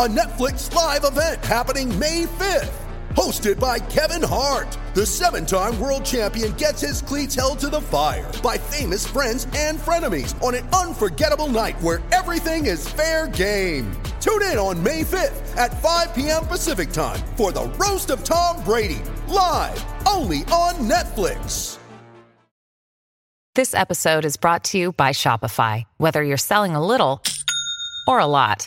a Netflix live event happening May 5th. Hosted by Kevin Hart, the seven time world champion gets his cleats held to the fire by famous friends and frenemies on an unforgettable night where everything is fair game. Tune in on May 5th at 5 p.m. Pacific time for the Roast of Tom Brady, live only on Netflix. This episode is brought to you by Shopify. Whether you're selling a little or a lot,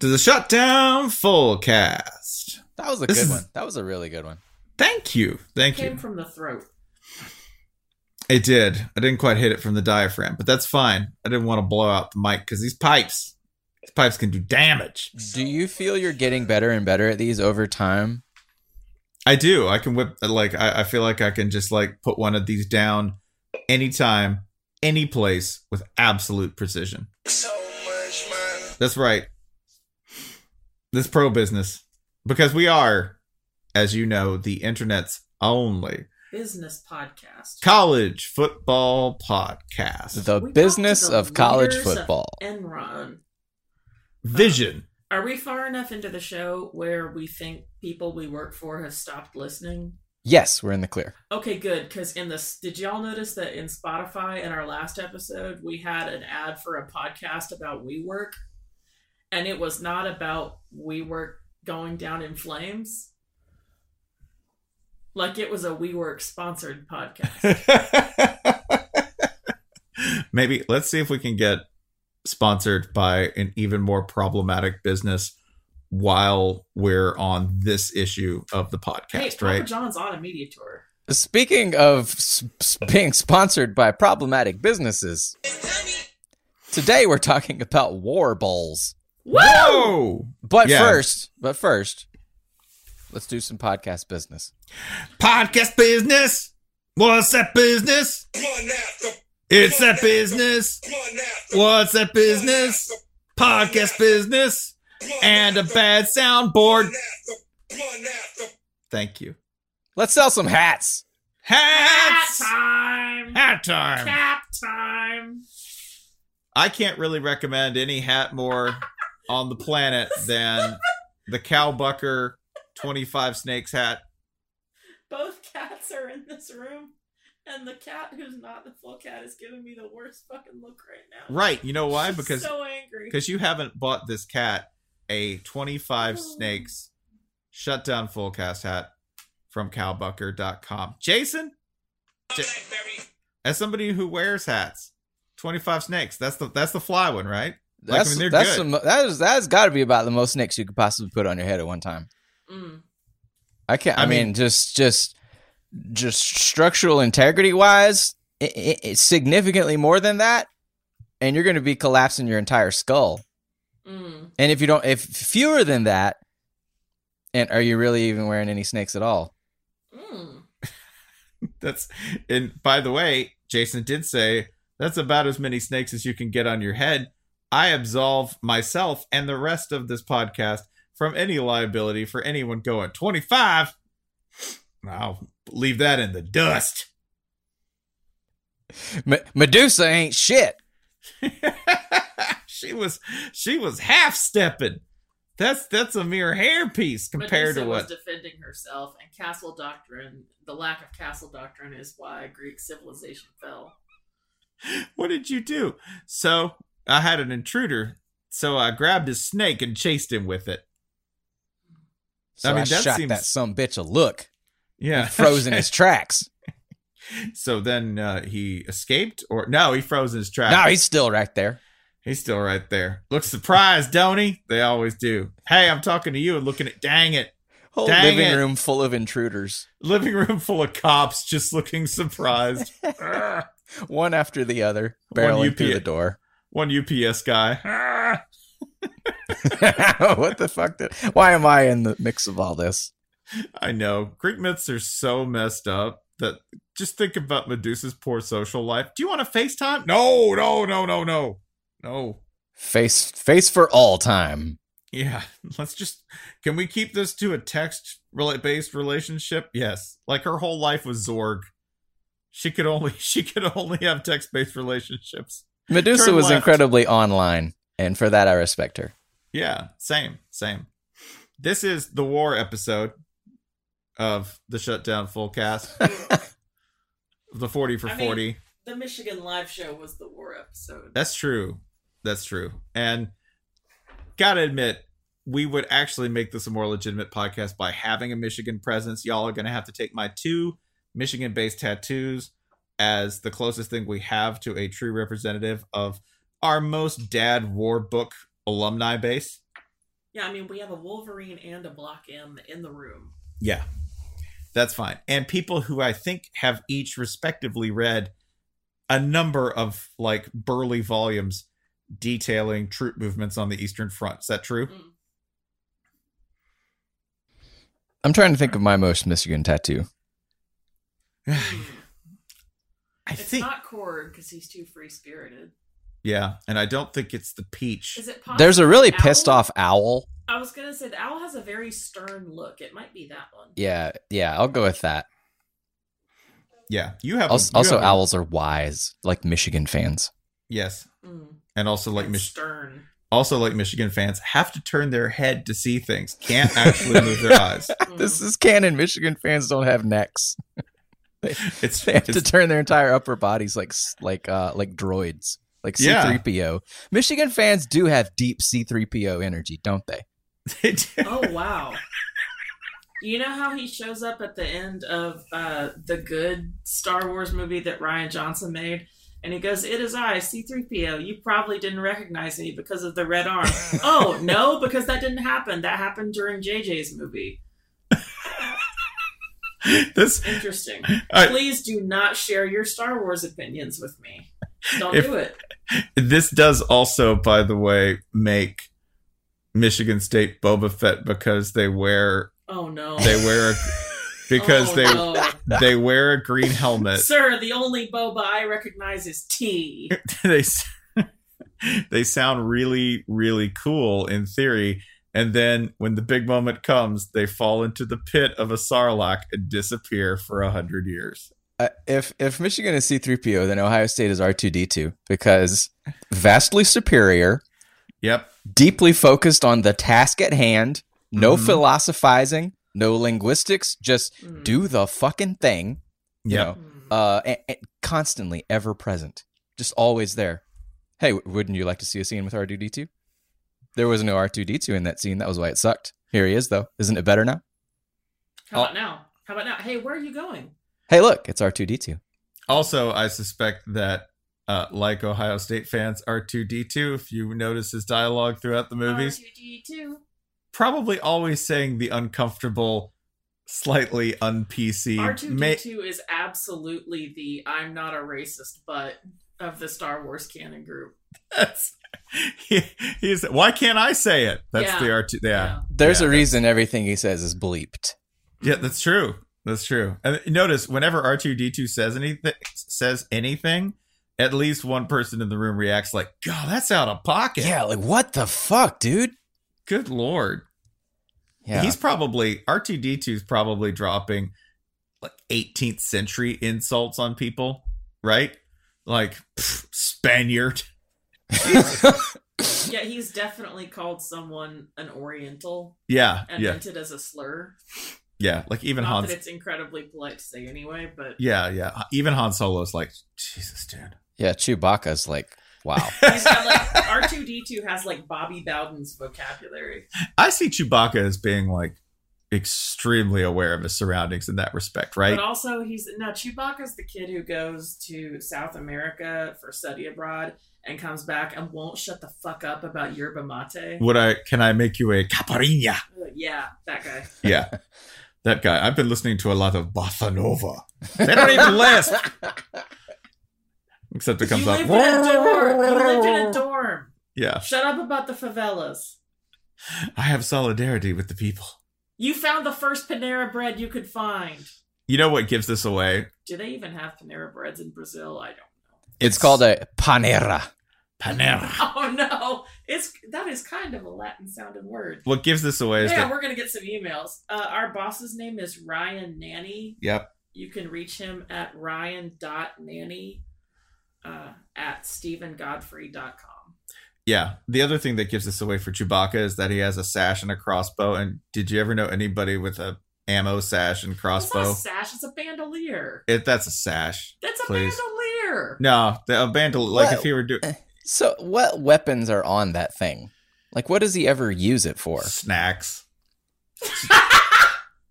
to the Shutdown Fullcast. That was a This good is- one. That was a really good one. Thank you. Thank you. it Came you. Came from the throat. It did. I didn't quite hit it from the diaphragm, but that's fine. I didn't want to blow out the mic because these pipes, these pipes can do damage. Do you feel you're getting better and better at these over time? I do. I can whip, like, I, I feel like I can just like put one of these down anytime, any place with absolute precision. So much, That's right. This pro business. Because we are, as you know, the internet's only Business podcast. college football podcast. The We business the of college leaders of football. Enron. Vision. Uh, are we far enough into the show where we think people we work for have stopped listening? Yes, we're in the clear. Okay, good. Because in this, did y'all notice that in Spotify in our last episode we had an ad for a podcast about WeWork, and it was not about WeWork going down in flames. Like it was a WeWork sponsored podcast. Maybe let's see if we can get sponsored by an even more problematic business while we're on this issue of the hey, podcast, Papa right? John's on a media tour. Speaking of s- s- being sponsored by problematic businesses, today we're talking about war bowls. Whoa! But Yeah. first, but first, let's do some podcast business. Podcast business. What's that business? It's that business. What's that business? Podcast business and a bad soundboard. Thank you. Let's sell some hats. Hats. time. Hat time. Cap time. I can't really recommend any hat more on the planet than the Cowbucker 25 Snakes hat. Both cats are in this room, and the cat who's not the full cat is giving me the worst fucking look right now. Right. You know why? She's Because so angry. because you haven't bought this cat a 25 Snakes shutdown fullcast hat from cowbucker.com. Jason? J- as somebody who wears hats, 25 Snakes. That's the that's the fly one, right? Like, I That's mean, that's good. some, that is that's got to be about the most snakes you could possibly put on your head at one time. Mm. I can't. I, I mean, mean- just just just structural integrity wise, it, it, it's significantly more than that, and you're going to be collapsing your entire skull. Mm. And if you don't, if fewer than that, and are you really even wearing any snakes at all? Mm. That's and by the way, Jason did say That's about as many snakes as you can get on your head. I absolve myself and the rest of this podcast from any liability for anyone going 25. I'll leave that in the dust. M- Medusa ain't shit. she was she was half stepping. That's that's a mere hairpiece compared Medusa to what was defending herself, and castle doctrine. The lack of castle doctrine is why Greek civilization fell. what did you do? So I had an intruder, so I grabbed his snake and chased him with it. So I, I mean, that shot seems- that some bitch a look. Yeah, Froze in his tracks. so then uh, he escaped, or no, he froze in his tracks. No, he's still right there. He's still right there. Looks surprised, don't he? They always do. Hey, I'm talking to you and looking at. Dang it! Whole Dang living it. room full of intruders, Living room full of cops, just looking surprised. One after the other, barreling through the door. One UPS guy. Ah. what the fuck? Did, why am I in the mix of all this? I know. Greek myths are so messed up that just think about Medusa's poor social life. Do you want to FaceTime? No, no, no, no, no. No. Face, face for all time. Yeah. Let's just can we keep this to a text based relationship? Yes. Like her whole life was Zorg. She could only she could only have text based relationships. Medusa Turn was left. incredibly online, and for that I respect her. Yeah, same, same. This is the war episode of the shutdown full cast. the 40 for I mean- 40. The Michigan live show was the war episode. That's true. That's true. And gotta admit, we would actually make this a more legitimate podcast by having a Michigan presence. Y'all are gonna have to take my two Michigan based tattoos as the closest thing we have to a true representative of our most dad war book alumni base. Yeah, I mean we have a Wolverine and a Block M in the room. Yeah. That's fine. And people who I think have each respectively read a number of like burly volumes detailing troop movements on the Eastern Front. Is that true? Mm. I'm trying to think of my most Michigan tattoo. I It's think not Cord because he's too free spirited. yeah, and I don't think it's the peach. Is it? There's a really owl? pissed off owl. I was gonna say the owl has a very stern look. It might be that one. Yeah, yeah, I'll go with that. Yeah, you have Also, you also have a- owls are wise, like Michigan fans. Yes, Mm. and also like And Mich- stern. also like Michigan fans have to turn their head to see things. Can't actually move their eyes. This is canon. Michigan fans don't have necks. It's They have to turn their entire upper bodies like like uh like droids, like C3PO. Michigan fans do have deep C3PO energy, don't they? they do. Oh wow. You know how he shows up at the end of uh, the good Star Wars movie that Rian Johnson made? And he goes, It is I, C3PO. You probably didn't recognize me because of the red arm. oh, no, because that didn't happen. That happened during JJ's movie. this Interesting. I- Please do not share your Star Wars opinions with me. Don't If- do it. this does also, by the way, make Michigan State Boba Fett because they wear Oh, no. they wear a, because Oh, they no. they wear a green helmet. Sir, the only boba I recognize is T. they they sound really really cool in theory, and then when the big moment comes, they fall into the pit of a sarlacc and disappear for a hundred years. Uh, if if Michigan is C3PO, then Ohio State is R2D2 because vastly superior, Yep. deeply focused on the task at hand, no Mhm. philosophizing, no linguistics, just Mm. do the fucking thing. You Yep. know, uh, and, and constantly ever present, just always there. Hey, wouldn't you like to see a scene with R2D2? There was no R2D2 in that scene. That was why it sucked. Here he is, though. Isn't it better now? How Oh. about now? How about now? Hey, where are you going? Hey, look, it's R2D2. Also, I suspect that, uh, like Ohio State fans, R2D2, if you notice his dialogue throughout the movies, R2D2. probably always saying the uncomfortable, slightly un-PC. R2D2 is absolutely the I'm not a racist but of the Star Wars canon group. That's, he, he's, why can't I say it? That's Yeah. the R2, yeah. Yeah. There's Yeah, a reason everything he says is bleeped. Yeah, that's true. That's true. And notice whenever R2D2 says anything says anything, at least one person in the room reacts like, God, that's out of pocket. Yeah, like what the fuck, dude? Good lord. Yeah. He's probably R2D2 is probably dropping like 18th century insults on people, right? Like pff, Spaniard. Yeah, he's definitely called someone an Oriental Yeah, and yeah, meant it as a slur. yeah. Like even Not Hans. that it's incredibly polite to say anyway, but Yeah, yeah. Even Han Solo's like, Jesus, dude. yeah, Chewbacca's like, wow. he's got like R two D two has like Bobby Bowden's vocabulary. I see Chewbacca as being like extremely aware of his surroundings in that respect, right? But also he's now Chewbacca's the kid who goes to South America for study abroad and comes back and won't shut the fuck up about yerba mate. Would I? Can I make you a caipirinha? Uh, Yeah, that guy. Yeah, that guy. I've been listening to a lot of bossa nova. They don't even last. Except it comes you up. lived in a dorm. You lived in a dorm. Yeah, Shut up about the favelas. I have solidarity with the people. You found the first Panera bread you could find. You know what gives this away? Do they even have Panera breads in Brazil? I don't know. It's called a panera. Panera. Oh no, it's that is kind of a Latin sounding word. What gives this away is Yeah, that. we're gonna get some emails. Uh, our boss's name is Ryan Nanni. Yep. You can reach him at ryan.nanni uh, at stephengodfrey.com. Yeah. The other thing that gives this away for Chewbacca is that he has a sash and a crossbow. And did you ever know anybody with a ammo sash and It's not crossbow? a sash, it's a bandolier. It, that's a sash. That's a Please. bandolier. No, the, a bandolier. Like What? if he were doing So, what weapons are on that thing? Like, what does he ever use it for? snacks.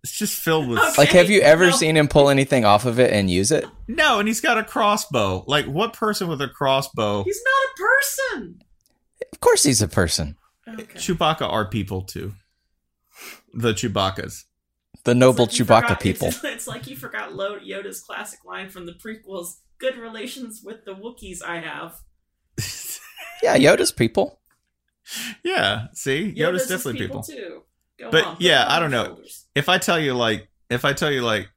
it's just filled with Okay. Like, have you ever No. seen him pull anything off of it and use it? no, and he's got a crossbow. Like what person with a crossbow? He's not a person. Of course, he's a person. Okay. Chewbacca are people too. The Chewbaccas. The noble It's like Chewbacca forgot- people. It's, it's like you forgot Yoda's classic line from the prequels good relations with the Wookiees I have. Yeah, Yoda's people. yeah, see, Yoda's, is definitely people. too. Go But on, yeah, I don't know. shoulders. If I tell you like, if I tell you like,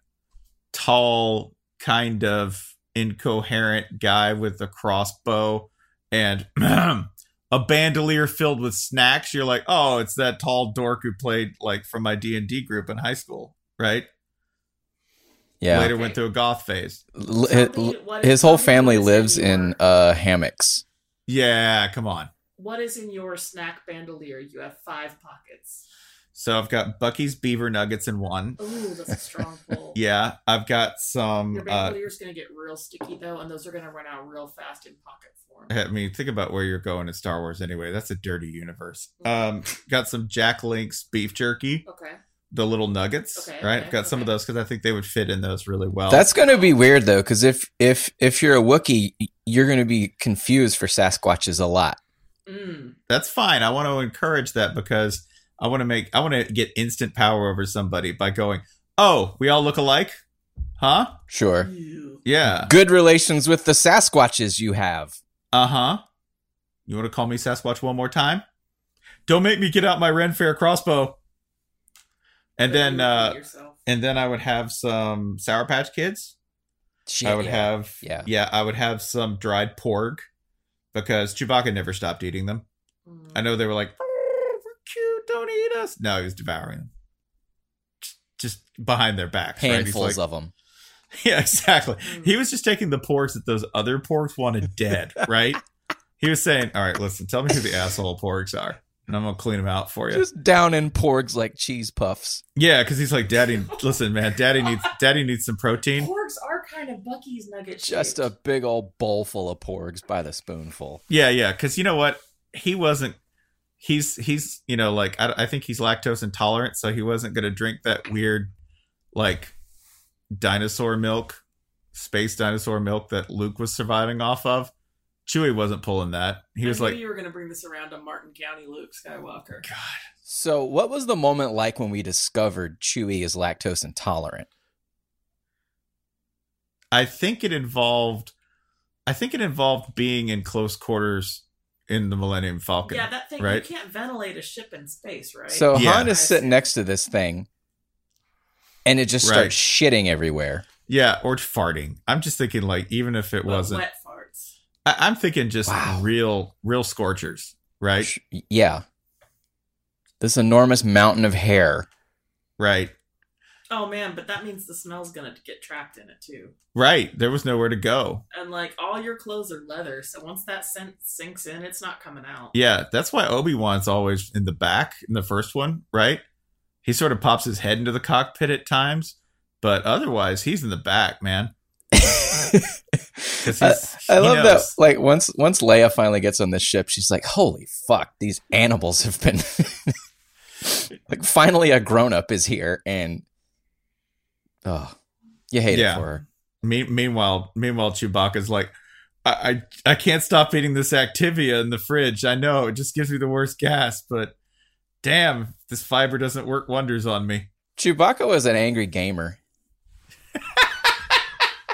tall, kind of incoherent guy with a crossbow and a bandolier filled with snacks, you're like, oh, it's that tall dork who played like from my D and D group in high school, right? Yeah. Later Okay. went through a goth phase. L- his, his whole family lives in in uh, hammocks. Yeah, come on. What is in your snack bandolier? You have five pockets. So I've got Buc-ee's beaver nuggets in one. Ooh, that's a strong pull. Yeah, I've got some. Your Uh, bandolier's gonna get real sticky though, and those are gonna run out real fast in pocket form. I mean, think about where you're going in Star Wars anyway. That's a dirty universe. Mm-hmm. Um, got some Jack Link's beef jerky, Okay. The little nuggets, Okay, right? okay, got some of those because I think they would fit in those really well. That's going to be weird though, because if if if you're a Wookiee, you're going to be confused for Sasquatches a lot. Mm. that's fine. I want to encourage that because I want to make I want to get instant power over somebody by going, "Oh, we all look alike." Huh? Sure. Yeah. Good relations with the Sasquatches you have. Uh-huh. You want to call me Sasquatch one more time? Don't make me get out my Ren Fair crossbow. And then uh and then I would have some Sour Patch Kids. Shit, I would yeah. have Yeah. yeah, I would have some dried porg because Chewbacca never stopped eating them. Mm. I know they were like, oh, we're cute, don't eat us. No, he was devouring them. Just- Just behind their backs. right? Handfuls like- of them. Yeah, exactly. Mm. He was just taking the porgs that those other porgs wanted dead, right? he was saying, All right, listen, tell me who the asshole porgs are. And I'm gonna clean them out for you. Just down in porgs like cheese puffs. yeah, because he's like, Daddy, listen, man, Daddy needs Daddy needs some protein. Porgs are kind of Buc-ee's nugget. Just a big old bowl full of porgs by the spoonful. Yeah, yeah, because you know what? He wasn't. He's he's you know like I, I think he's lactose intolerant, so he wasn't gonna drink that weird like dinosaur milk, space dinosaur milk that Luke was surviving off of. Chewie wasn't pulling that. He I was knew like, you were gonna bring this around to Martin County Luke Skywalker. God. So, what was the moment like when we discovered Chewie is lactose intolerant? I think it involved. I think it involved being in close quarters in the Millennium Falcon. Yeah, that thing right? you can't ventilate a ship in space, right? So Yeah. Han is sitting next to this thing, and it just Right. starts shitting everywhere. Yeah, or farting. I'm just thinking like even if it But wasn't. wet farts. I, I'm thinking just real, real scorchers, right? Yeah. This enormous mountain of hair. Right. Oh man, but that means the smell's gonna get trapped in it too. Right. There was nowhere to go. And like all your clothes are leather, so once that scent sinks in, it's not coming out. Yeah, that's why Obi Wan's always in the back in the first one, right? He sort of pops his head into the cockpit at times, but otherwise he's in the back, man. I, I love that. Like once once Leia finally gets on this ship, she's like, "Holy fuck! These animals have been like finally a grown up is here." And oh, you hate Yeah. it for her. Me- meanwhile, meanwhile, Chewbacca's like, I, I, I can't stop eating this Activia in the fridge. I know it just gives me the worst gas, but damn, this fiber doesn't work wonders on me. Chewbacca was an angry gamer.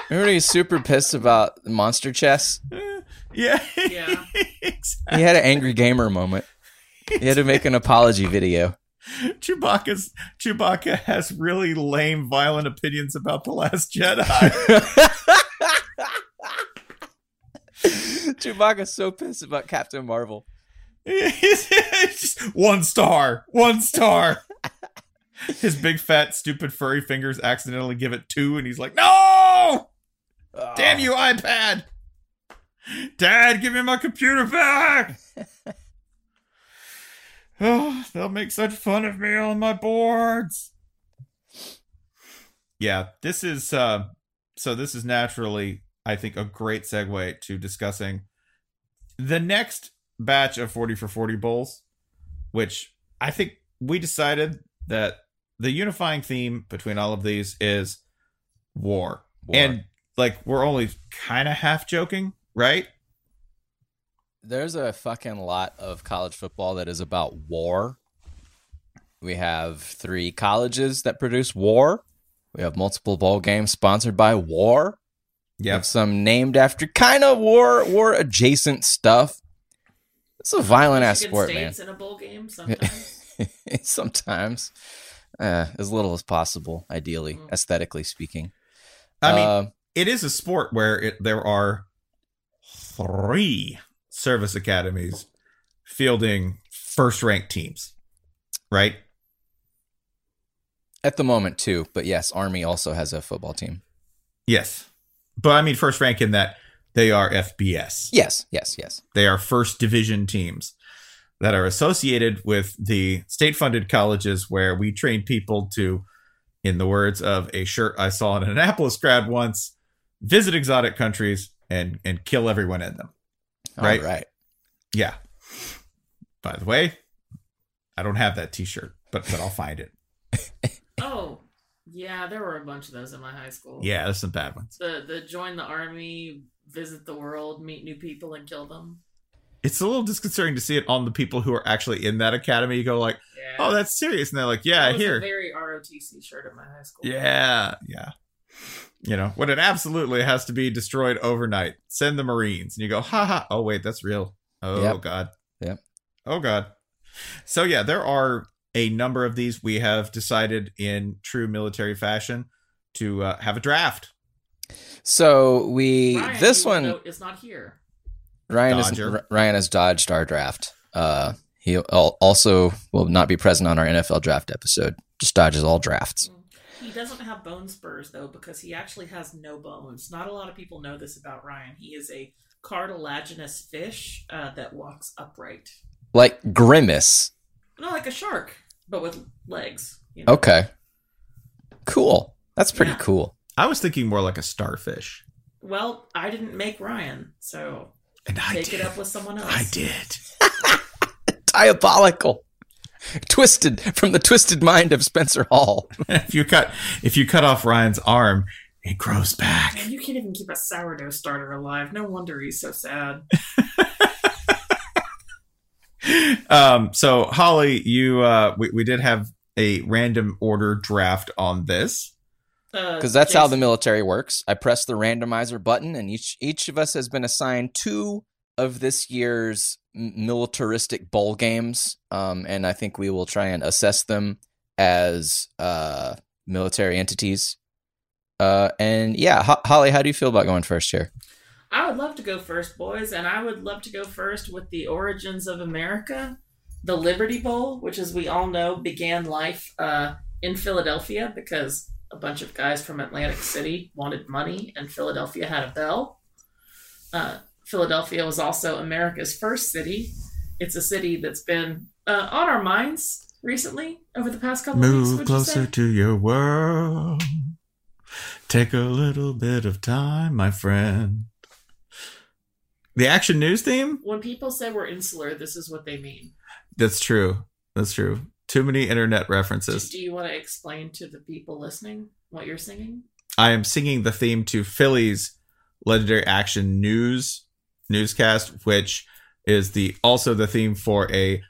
Remember when he was super pissed about monster chess? Yeah, Yeah. He had an angry gamer moment. He had to make an apology video. Chewbacca's Chewbacca has really lame, violent opinions about the Last Jedi. Chewbacca's so pissed about Captain Marvel. One star, one star. His big fat stupid furry fingers accidentally give it two, and he's like, "No! Damn you, iPad! Dad, give me my computer back!" oh, they'll make such fun of me on my boards. Yeah, this is uh, so. This is naturally, I think, a great segue to discussing the next batch of 40 for 40 bowls, which I think we decided that the unifying theme between all of these is war. War. And like we're only kind of half joking, right? There's a fucking lot of college football that is about war. We have three colleges that produce war. We have multiple bowl games sponsored by war. We have some named after kind of war war adjacent stuff. It's a violent ass Michigan sport, man. In a bowl game sometimes. Sometimes, uh, as little as possible, ideally, aesthetically speaking. I mean, Uh, it is a sport where it, there are three service academies fielding first ranked teams, right? at the moment too, but yes, Army also has a football team. Yes. But I mean, first rank in that they are FBS. Yes, yes, yes. They are first division teams that are associated with the state funded colleges where we train people to, in the words of a shirt I saw in an Annapolis grad once, visit exotic countries and, and kill everyone in them. Right? All right. Yeah. By the way, I don't have that t shirt, but, but I'll find it. oh, yeah, there were a bunch of those in my high school. Yeah, there's some bad ones. The the join the army, visit the world, meet new people, and kill them. It's a little disconcerting to see it on the people who are actually in that academy. You go like, Yeah. oh, that's serious. And they're like, yeah, That was here. a very ROTC shirt at my high school. Yeah, yeah. You know, when it absolutely has to be destroyed overnight, send the Marines. And you go, ha ha. Oh, wait, that's real. Oh, Yep. God. Yep. Oh, God. So, yeah, there are a number of these. We have decided in true military fashion to uh, have a draft. So we Ryan, this one note, is not here. Ryan is Dodger. R- Ryan has dodged our draft. Uh, he also will not be present on our NFL draft episode. Just dodges all drafts. He doesn't have bone spurs though, because he actually has no bones. Not a lot of people know this about Ryan. He is a cartilaginous fish uh, that walks upright, Like Grimace. no, like a shark, but with legs. You know? Okay. Cool. That's pretty Yeah. cool. I was thinking more like a starfish. Well, I didn't make Ryan, so And I take did. it up with someone else. I did. Diabolical. Twisted from the twisted mind of Spencer Hall. if you cut if you cut off Ryan's arm, it grows back. Man, you can't even keep a sourdough starter alive. No wonder he's so sad. um so holly you uh we, we did have a random order draft on this Because that's how the military works. I press the randomizer button, and each each of us has been assigned two of this year's m- militaristic bowl games. Um, and I think we will try and assess them as uh, military entities. Uh, and yeah, Ho- Holly, how do you feel about going first here? I would love to go first, boys, and I would love to go first with the origins of America, the Liberty Bowl, which, as we all know, began life uh, in Philadelphia because a bunch of guys from Atlantic City wanted money, and Philadelphia had a bell. Uh, Philadelphia was also America's first city. It's a city that's been uh, on our minds recently over the past couple of weeks. Move would you closer to your world. Take a little bit of time, my friend. The action news theme? When people say we're insular, this is what they mean. That's true. That's true. Too many internet Do, references. do you want to explain to the people listening what you're singing? I am singing the theme to Philly's legendary action news newscast, which is the also the theme for a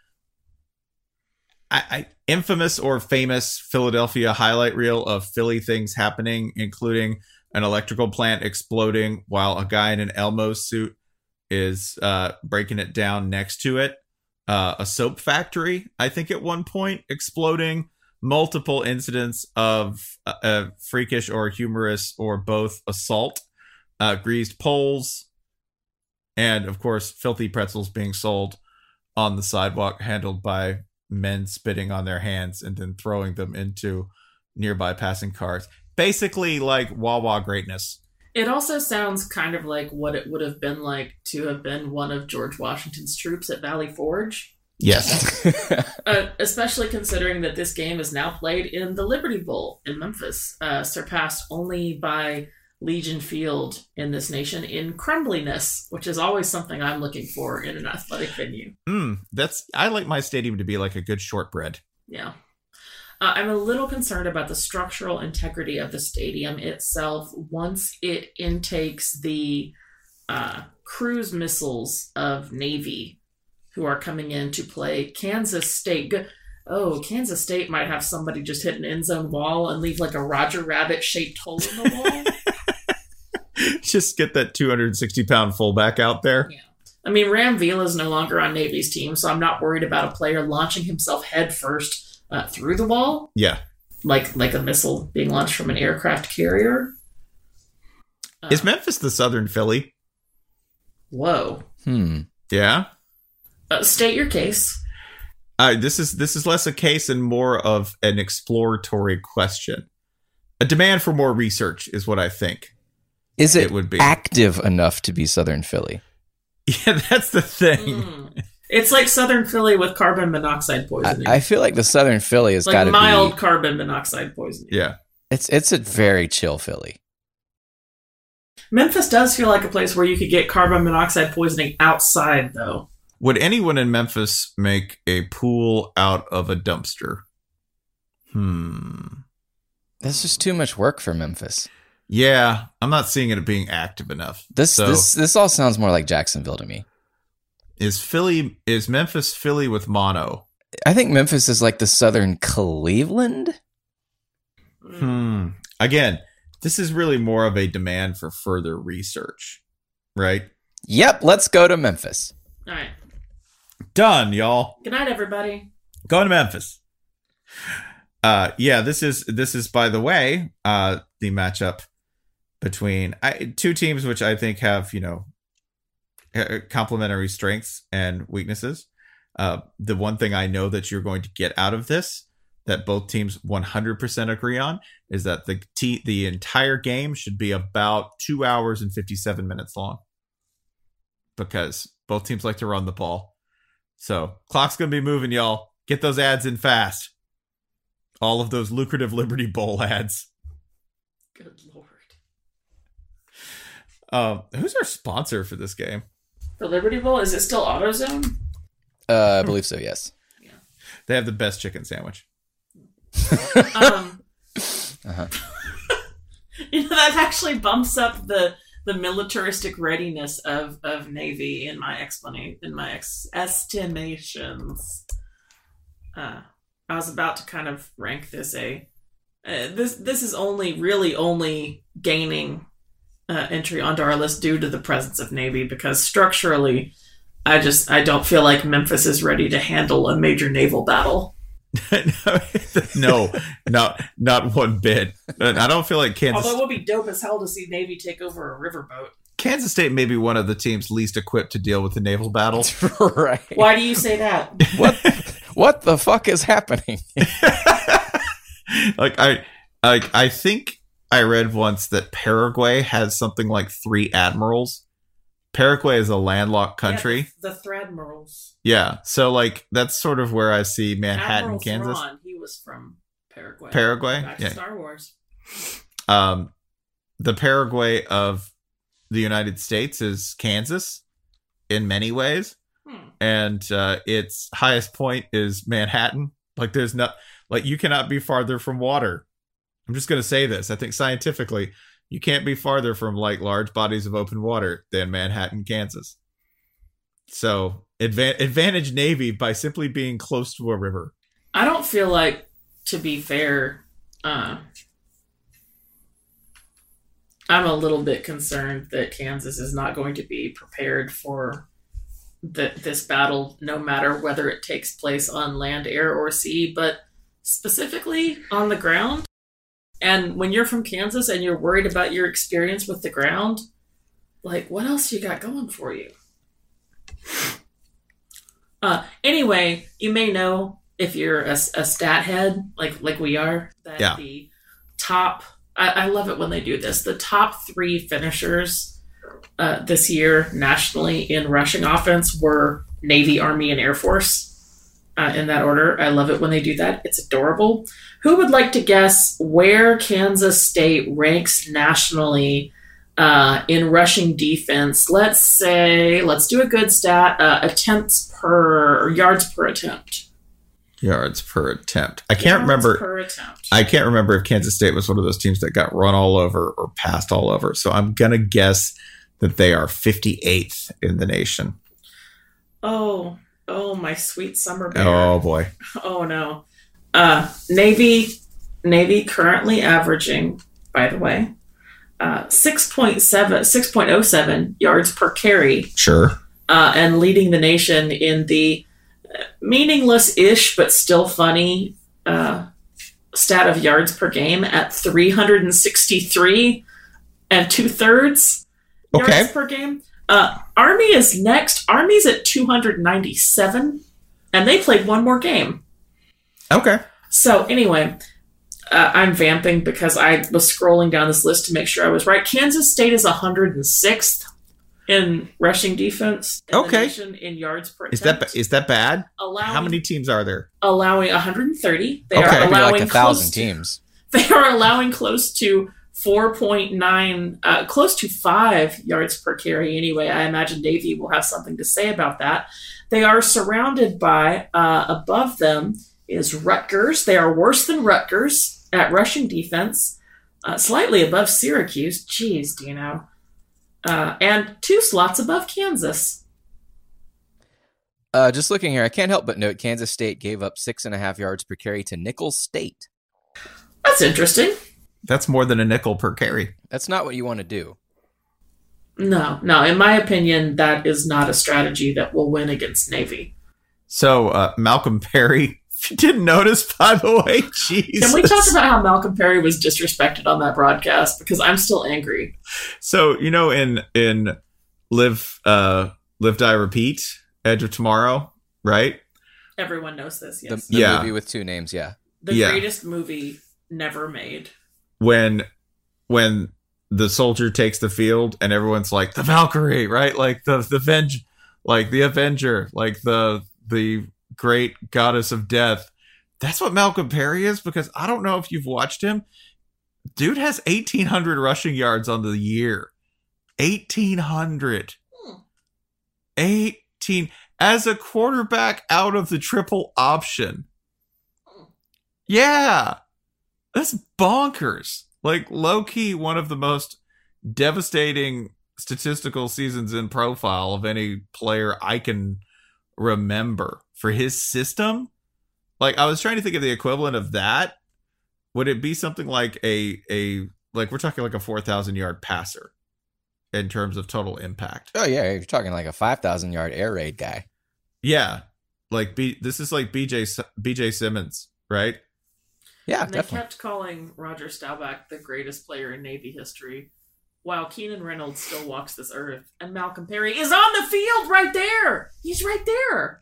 I, I, infamous or famous Philadelphia highlight reel of Philly things happening, including an electrical plant exploding while a guy in an Elmo suit is uh, breaking it down next to it. Uh, a soap factory, I think, at one point exploding. Multiple incidents of uh, uh, freakish or humorous or both assault, uh, greased poles, and of course, filthy pretzels being sold on the sidewalk, handled by men spitting on their hands and then throwing them into nearby passing cars. Basically, like Wawa greatness. It also sounds kind of like what it would have been like to have been one of George Washington's troops at Valley Forge. Yes. Uh, especially considering that this game is now played in the Liberty Bowl in Memphis, uh, surpassed only by Legion Field in this nation in crumbliness, which is always something I'm looking for in an athletic venue. Mm, that's I like my stadium to be like a good shortbread. Yeah. Uh, I'm a little concerned about the structural integrity of the stadium itself once it intakes the uh, cruise missiles of Navy who are coming in to play Kansas State. Oh, Kansas State might have somebody just hit an end zone wall and leave like a Roger Rabbit shaped hole in the wall. Just get that 260 pound fullback out there. Yeah. I mean, Ram Vila is no longer on Navy's team, so I'm not worried about a player launching himself headfirst uh, through the wall, Yeah. like like a missile being launched from an aircraft carrier. Uh, Is Memphis the Southern Philly? Whoa. Hmm. Yeah. Uh, state your case. Uh, this is this is less a case and more of an exploratory question. A demand for more research is what I think. Is it, It would be. active enough to be Southern Philly? Yeah, that's the thing. Mm. It's like Southern Philly with carbon monoxide poisoning. I feel like the Southern Philly has got like to mild be. carbon monoxide poisoning. Yeah. It's it's a very chill Philly. Memphis does feel like a place where you could get carbon monoxide poisoning outside, though. Would anyone in Memphis make a pool out of a dumpster? Hmm. That's just too much work for Memphis. Yeah, I'm not seeing it being active enough. This So- this this all sounds more like Jacksonville to me. Is Philly is Memphis Philly with mono? I think Memphis is like the Southern Cleveland. Hmm. Again, this is really more of a demand for further research, right? Yep, let's go to Memphis. All right. Done, y'all. Good night, everybody. Going to Memphis. Uh, yeah, this is this is by the way, uh, the matchup between I, two teams which I think have you know complementary strengths and weaknesses. Uh, the one thing I know that you're going to get out of this that both teams 100% agree on is that the t- the entire game should be about two hours and 57 minutes long because both teams like to run the ball. So clock's gonna be moving, y'all. Get those ads in fast. All of those lucrative Liberty Bowl ads. Good lord. Um, who's our sponsor for this game? The Liberty Bowl, is it still AutoZone? Uh, I believe so. Yes. They have the best chicken sandwich. Um, Uh-huh. you know, that actually bumps up the the militaristic readiness of, of Navy in my explanation in my ex- estimations. Uh, I was about to kind of rank this a uh, this this is only really only gaining uh, entry onto our list due to the presence of Navy because structurally, I just I don't feel like Memphis is ready to handle a major naval battle. no, not not one bit. I don't feel like Kansas. Although it would be dope as hell to see Navy take over a riverboat. Kansas State may be one of the teams least equipped to deal with the naval battle. right. Why do you say that? What what the fuck is happening? like I like I think I read once that Paraguay has something like three admirals. Paraguay is a landlocked country. Yeah, the, Threadmirals. Yeah. So like that's sort of where I see Manhattan, Admiral Kansas. Thrawn, he was from Paraguay. Paraguay? Back Yeah. Star Wars. Um the Paraguay of the United States is Kansas in many ways. Hmm. And uh its highest point is Manhattan. Like there's not like you cannot be farther from water. I'm just going to say this. I think scientifically you can't be farther from like large bodies of open water than Manhattan, Kansas. So, adva- advantage Navy by simply being close to a river. I don't feel like, to be fair, uh, I'm a little bit concerned that Kansas is not going to be prepared for the, this battle, no matter whether it takes place on land, air, or sea, but specifically on the ground. And when you're from Kansas and you're worried about your experience with the ground, like what else you got going for you? Uh, anyway, you may know if you're a, a stat head like like we are that Yeah. the top I, I love it when they do this the top three finishers uh, this year nationally in rushing offense were navy army and air force uh, in that order i love it when they do that it's adorable who would like to guess where kansas state ranks nationally uh, in rushing defense let's say let's do a good stat uh, attempts per or yards per attempt Yards per attempt. I can't Yards remember. per attempt. I can't remember if Kansas State was one of those teams that got run all over or passed all over. So I'm going to guess that they are 58th in the nation. Oh, oh, my sweet summer bear. Oh boy. Oh no. Uh, Navy, Navy currently averaging, by the way, uh, 6.7, 6.07 yards per carry, Sure. uh, and leading the nation in the uh, meaningless-ish but still funny uh, stat of yards per game at 363 and two thirds Okay. yards per game. Uh, Army is next. Army's at 297, and they played one more game. Okay. So anyway, uh, I'm vamping because I was scrolling down this list to make sure I was right. Kansas State is 106th in rushing defense. in Okay. nation in yards per Is that attempt, ba- is that bad? allowing How many teams are there? allowing 130. They Okay. are Maybe Maybe allowing like a close thousand to- teams. they are allowing close to 4.9 uh, close to 5 yards per carry anyway. I imagine davey will have something to say about that. They are surrounded by uh, above them is rutgers. They are worse than rutgers at rushing defense uh, slightly above syracuse. Jeez dino. Uh, and two slots above kansas. Uh, just looking here, I can't help but note Kansas State gave up six and a half yards per carry to Nicholls State. that's interesting That's more than a nickel per carry. That's not what you want to do. no no in my opinion that is not a strategy that will win against navy So uh, Malcolm Perry, if you didn't notice, by the way, Jesus. Can we talk about how Malcolm Perry was disrespected on that broadcast? Because I'm still angry. So you know, in in live uh live die repeat, Edge of Tomorrow, right? Everyone knows this. The, the Yeah. movie with two names, yeah. the yeah. greatest movie never made. When when the soldier takes the field and everyone's like the Valkyrie, right? Like the the venge, like the Avenger, like the the great goddess of death. That's what Malcolm Perry is because I don't know if you've watched him. Dude has 1800 rushing yards on the year. 1800. Hmm. 18 as a quarterback out of the triple option. Yeah. That's bonkers. Like low key one of the most devastating statistical seasons in profile of any player I can remember for his system. Like I was trying to think of the equivalent of that. Would it be something like a a like we're talking like a 4000 yard passer in terms of total impact? Oh yeah, you're talking like a five thousand yard air raid guy. Yeah. Like B this is like BJ BJ Symons, right? Yeah, And they kept calling Roger Staubach the greatest player in Navy history while Keenan Reynolds still walks this earth, and Malcolm Perry is on the field right there. He's right there.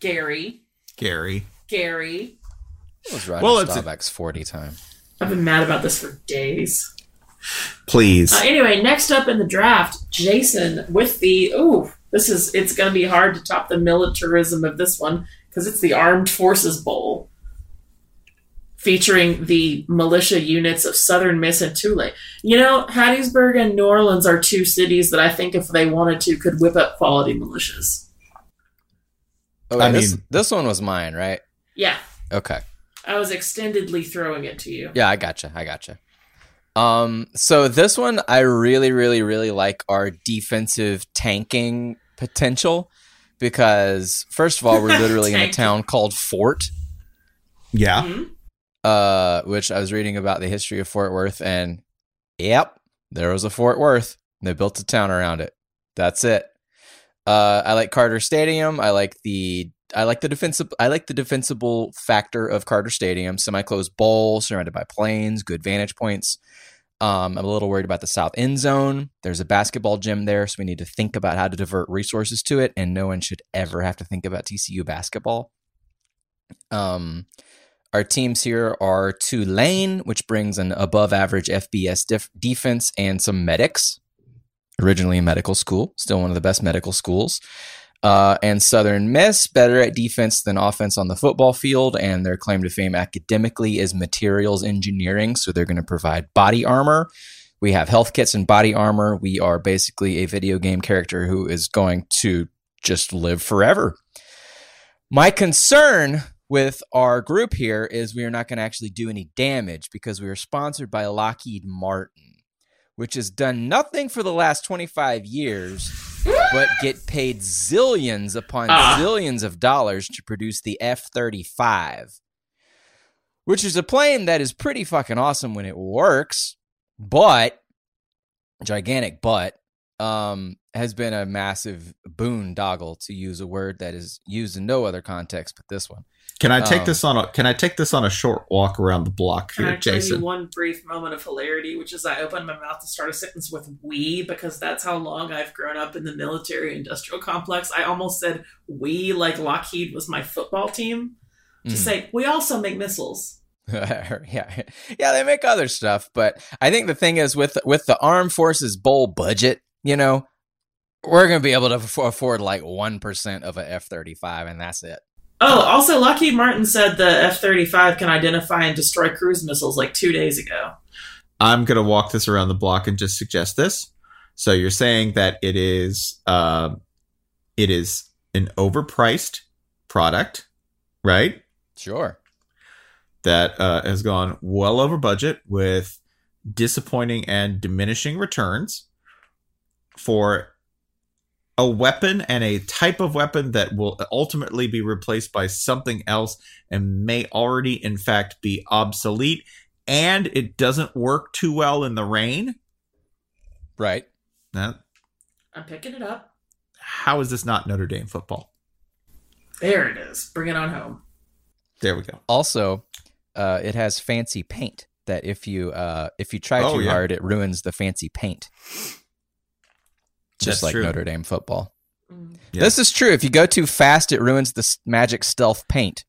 Gary, Gary. Gary. It was riding Well, well, it's a- Staubach's 40 time. I've been mad about this for days. Please. Uh, anyway, next up in the draft, Jason with the ooh, this is it's going to be hard to top the militarism of this one because it's the Armed Forces Bowl, featuring the militia units of Southern Miss and Tulane. You know, Hattiesburg and New Orleans are two cities that I think, if they wanted to, could whip up quality militias. Oh, I wait, this, mean- this one was mine, right? Yeah, Okay. I was extendedly throwing it to you. Yeah, I gotcha. I gotcha. Um, so this one, I really, really, really like our defensive tanking potential because, first of all, we're literally in a town called Fort, Yeah. Mhm. Uh, which I was reading about the history of Fort Worth, and yep, there was a Fort Worth. They built a town around it. That's it. Uh, I like Carter Stadium. I like the I like the defensive I like the defensible factor of Carter Stadium. Semi-closed bowl, surrounded by planes, good vantage points. Um, I'm a little worried about the south end zone. There's a basketball gym there, so we need to think about how to divert resources to it, and no one should ever have to think about TCU basketball. Um, our teams here are Tulane, which brings an above average FBS def- defense and some medics. Originally a medical school, still one of the best medical schools. Uh, and Southern Miss, better at defense than offense on the football field, and their claim to fame academically is materials engineering. So they're going to provide body armor. We have health kits and body armor. We are basically a video game character who is going to just live forever. My concern with our group here is we are not going to actually do any damage because we are sponsored by Lockheed Martin, which has done nothing for the last 25 years but get paid zillions upon Ah. zillions of dollars to produce the F 35, which is a plane that is pretty fucking awesome when it works, but gigantic but um has been a massive boondoggle to use a word that is used in no other context but this one. Can I take Um, this on a Can I take this on a short walk around the block Can here, I tell you Jason? one brief moment of hilarity, which is I opened my mouth to start a sentence with "we" because that's how long I've grown up in the military-industrial complex. I almost said "we" like Lockheed was my football team to Mm. say we also make missiles. yeah, yeah, they make other stuff, but I think the thing is with with the armed forces bowl budget, you know, we're gonna be able to aff- afford like one percent of a F thirty five, and that's it. Oh, also Lockheed Martin said the F-35 can identify and destroy cruise missiles like two days ago. I'm gonna walk this around the block and just suggest this. So you're saying that it is uh, it is an overpriced product, right? Sure. That uh, has gone well over budget with disappointing and diminishing returns for a weapon and a type of weapon that will ultimately be replaced by something else and may already in fact be obsolete and it doesn't work too well in the rain Right. now, I'm picking it up. how is this not notre dame football There it is. Bring it on home. there we go Also, uh, it has fancy paint that if you uh, if you try Oh, too yeah. hard, it ruins the fancy paint. Just That's like true. Notre Dame football. Mm. Yeah. This is true. If you go too fast, it ruins the magic stealth paint.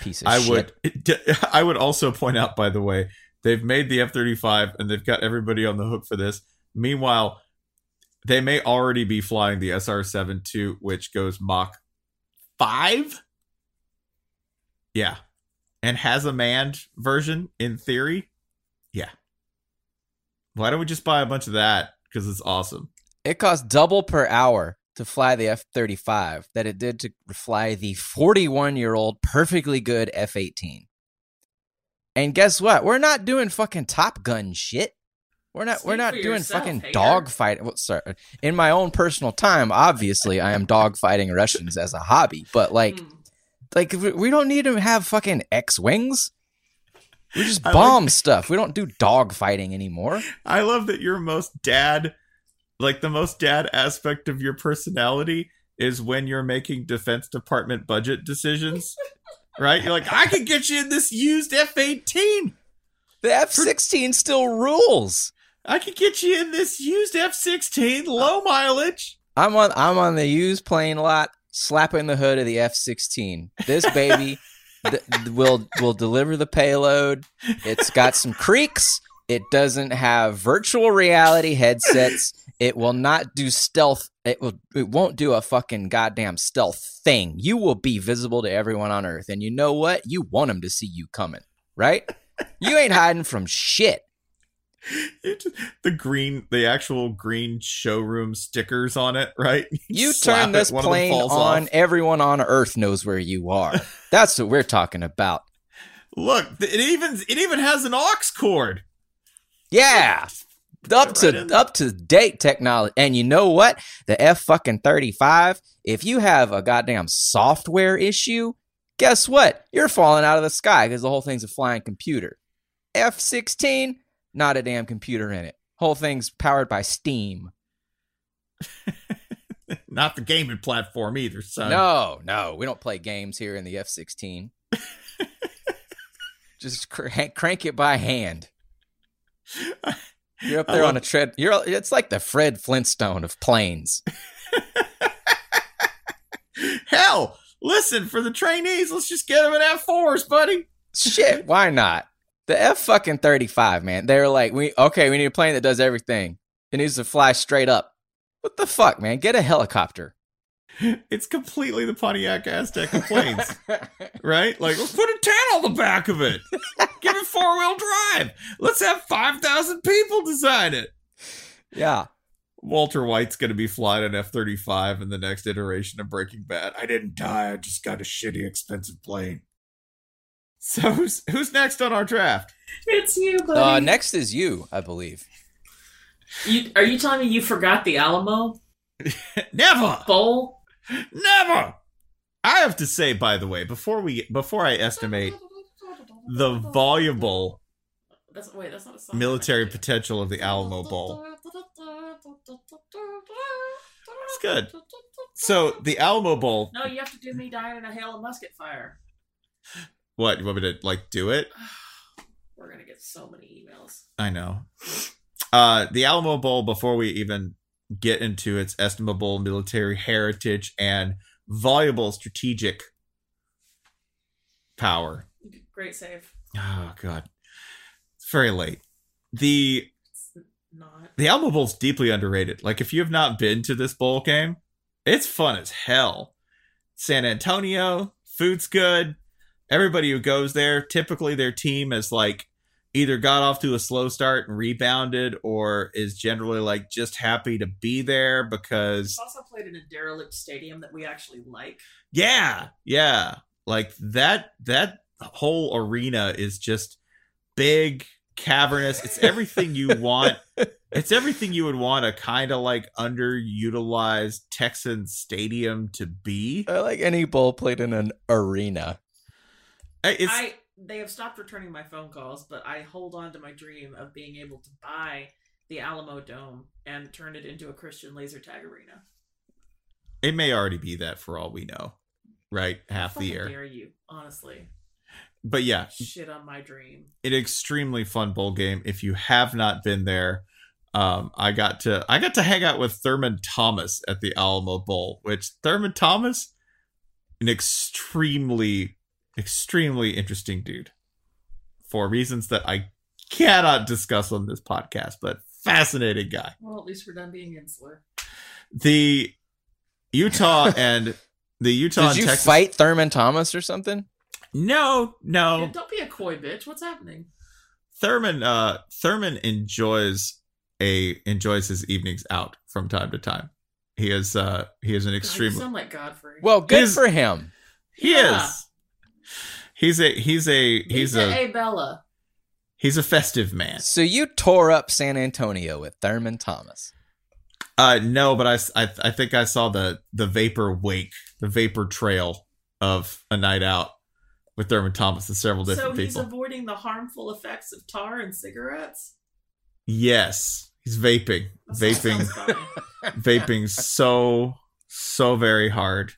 Piece of i shit. would i would also point out by the way they've made the f-35 and they've got everybody on the hook for this meanwhile they may already be flying the sr-72 which goes mach 5 yeah and has a manned version in theory yeah why don't we just buy a bunch of that because it's awesome It costs double per hour to fly the F 35 that it did to fly the 41 year old perfectly good F 18. And guess what? We're not doing fucking Top Gun shit. We're not. we're not doing yourself, fucking hater. dogfighting. Well, sorry. In my own personal time, obviously, I am dogfighting Russians as a hobby. But like, Mm. like we we don't need to have fucking X wings. We just I like- bomb stuff. We don't do dogfighting anymore. I love that your most dad, like the most dad aspect of your personality is when you're making Defense Department budget decisions, right? You're like, I can get you in this used F 18. The F sixteen still rules. I can get you in this used F sixteen, low uh, mileage. I'm on I'm on the used plane lot, slapping the hood of the F sixteen. This baby th- will will deliver the payload. It's got some creaks. It doesn't have virtual reality headsets. It will not do stealth. It will. It won't do a fucking goddamn stealth thing. You will be visible to everyone on Earth, and you know what? You want them to see you coming, right? You ain't hiding from shit. It, the green, the actual green showroom stickers on it, right? You slap turn this them plane on, off. everyone on Earth knows where you are. That's what we're talking about. Look, it even it even has an aux cord. Yeah. Up to up to date technology. And you know what? The F fucking 35, if you have a goddamn software issue, guess what? You're falling out of the sky because the whole thing's a flying computer. F16, not a damn computer in it. Whole thing's powered by Steam. Not the gaming platform either, son. No, no, we don't play games here in the F sixteen. Just crank, crank it by hand. You're up there on a tread. You're it's like the Fred Flintstone of planes. Hell, listen for the trainees. Let's just get them in F fours, buddy. Shit, why not? The F fucking thirty five, man. They're like, we okay, we need a plane that does everything. It needs to fly straight up. What the fuck, man? Get a helicopter. It's completely the Pontiac Aztek of planes, right? Like, let's put a tent on the back of it. Give it four wheel drive. Let's have five thousand people design it. yeah. Walter White's going to be flying an F 35 in the next iteration of Breaking Bad. I didn't die. I just got a shitty, expensive plane. So, who's, who's next on our draft? It's you, buddy. Uh, next is you, I believe. You, are you telling me you forgot the Alamo Never! Bowl? Never! I have to say, by the way, before we before I estimate the voluble That's, wait, that's not a song. military potential of the Alamo Bowl, it's good. So, the Alamo Bowl, No, you have to do me dying in a hail of musket fire. what, you want me to, like, do it? We're gonna get so many emails. I know. Uh, the Alamo Bowl, before we even get into its estimable military heritage and voluble strategic power. Great save. Oh, God. It's very late. The It's not. the Alamo Bowl's deeply underrated. Like, if you have not been to this bowl game, it's fun as hell. San Antonio, food's good. Everybody who goes there, typically their team is like either got off to a slow start and rebounded, or is generally like just happy to be there because It's also played in a derelict stadium that we actually like. yeah, yeah, like that that whole arena is just big, cavernous. It's everything you want. It's everything you would want a kind of like underutilized Texan stadium to be. I like any bowl played in an arena. It's I they have stopped returning my phone calls, but I hold on to my dream of being able to buy the Alamo Dome and turn it into a Christian laser tag arena. it may already be that for all we know, right? Half the year, Dare you? Honestly, but yeah, shit on my dream. an extremely fun bowl game. If you have not been there, um, I got to I got to hang out with Thurman Thomas at the Alamo Bowl, which Thurman Thomas, an extremely extremely interesting dude, for reasons that I cannot discuss on this podcast, but fascinating guy. Well, at least we're done being insular. The Utah and the Utah Did and you Texas. fight Thurman Thomas or something? No, no. Yeah, don't be a coy bitch. What's happening? Thurman uh Thurman enjoys a enjoys his evenings out from time to time. He is uh he is an God, you extremely sound like Godfrey. Well, good His- for him. he Yeah. is he's a he's a he's Lisa a A. Bella. he's a festive man. So you tore up San Antonio with Thurman Thomas. Uh no, but I, I, I think I saw the the vapor wake, the vapor trail of a night out with Thurman Thomas and several different people. So he's people. avoiding the harmful effects of tar and cigarettes. yes, he's vaping, That vaping. vaping so so very hard.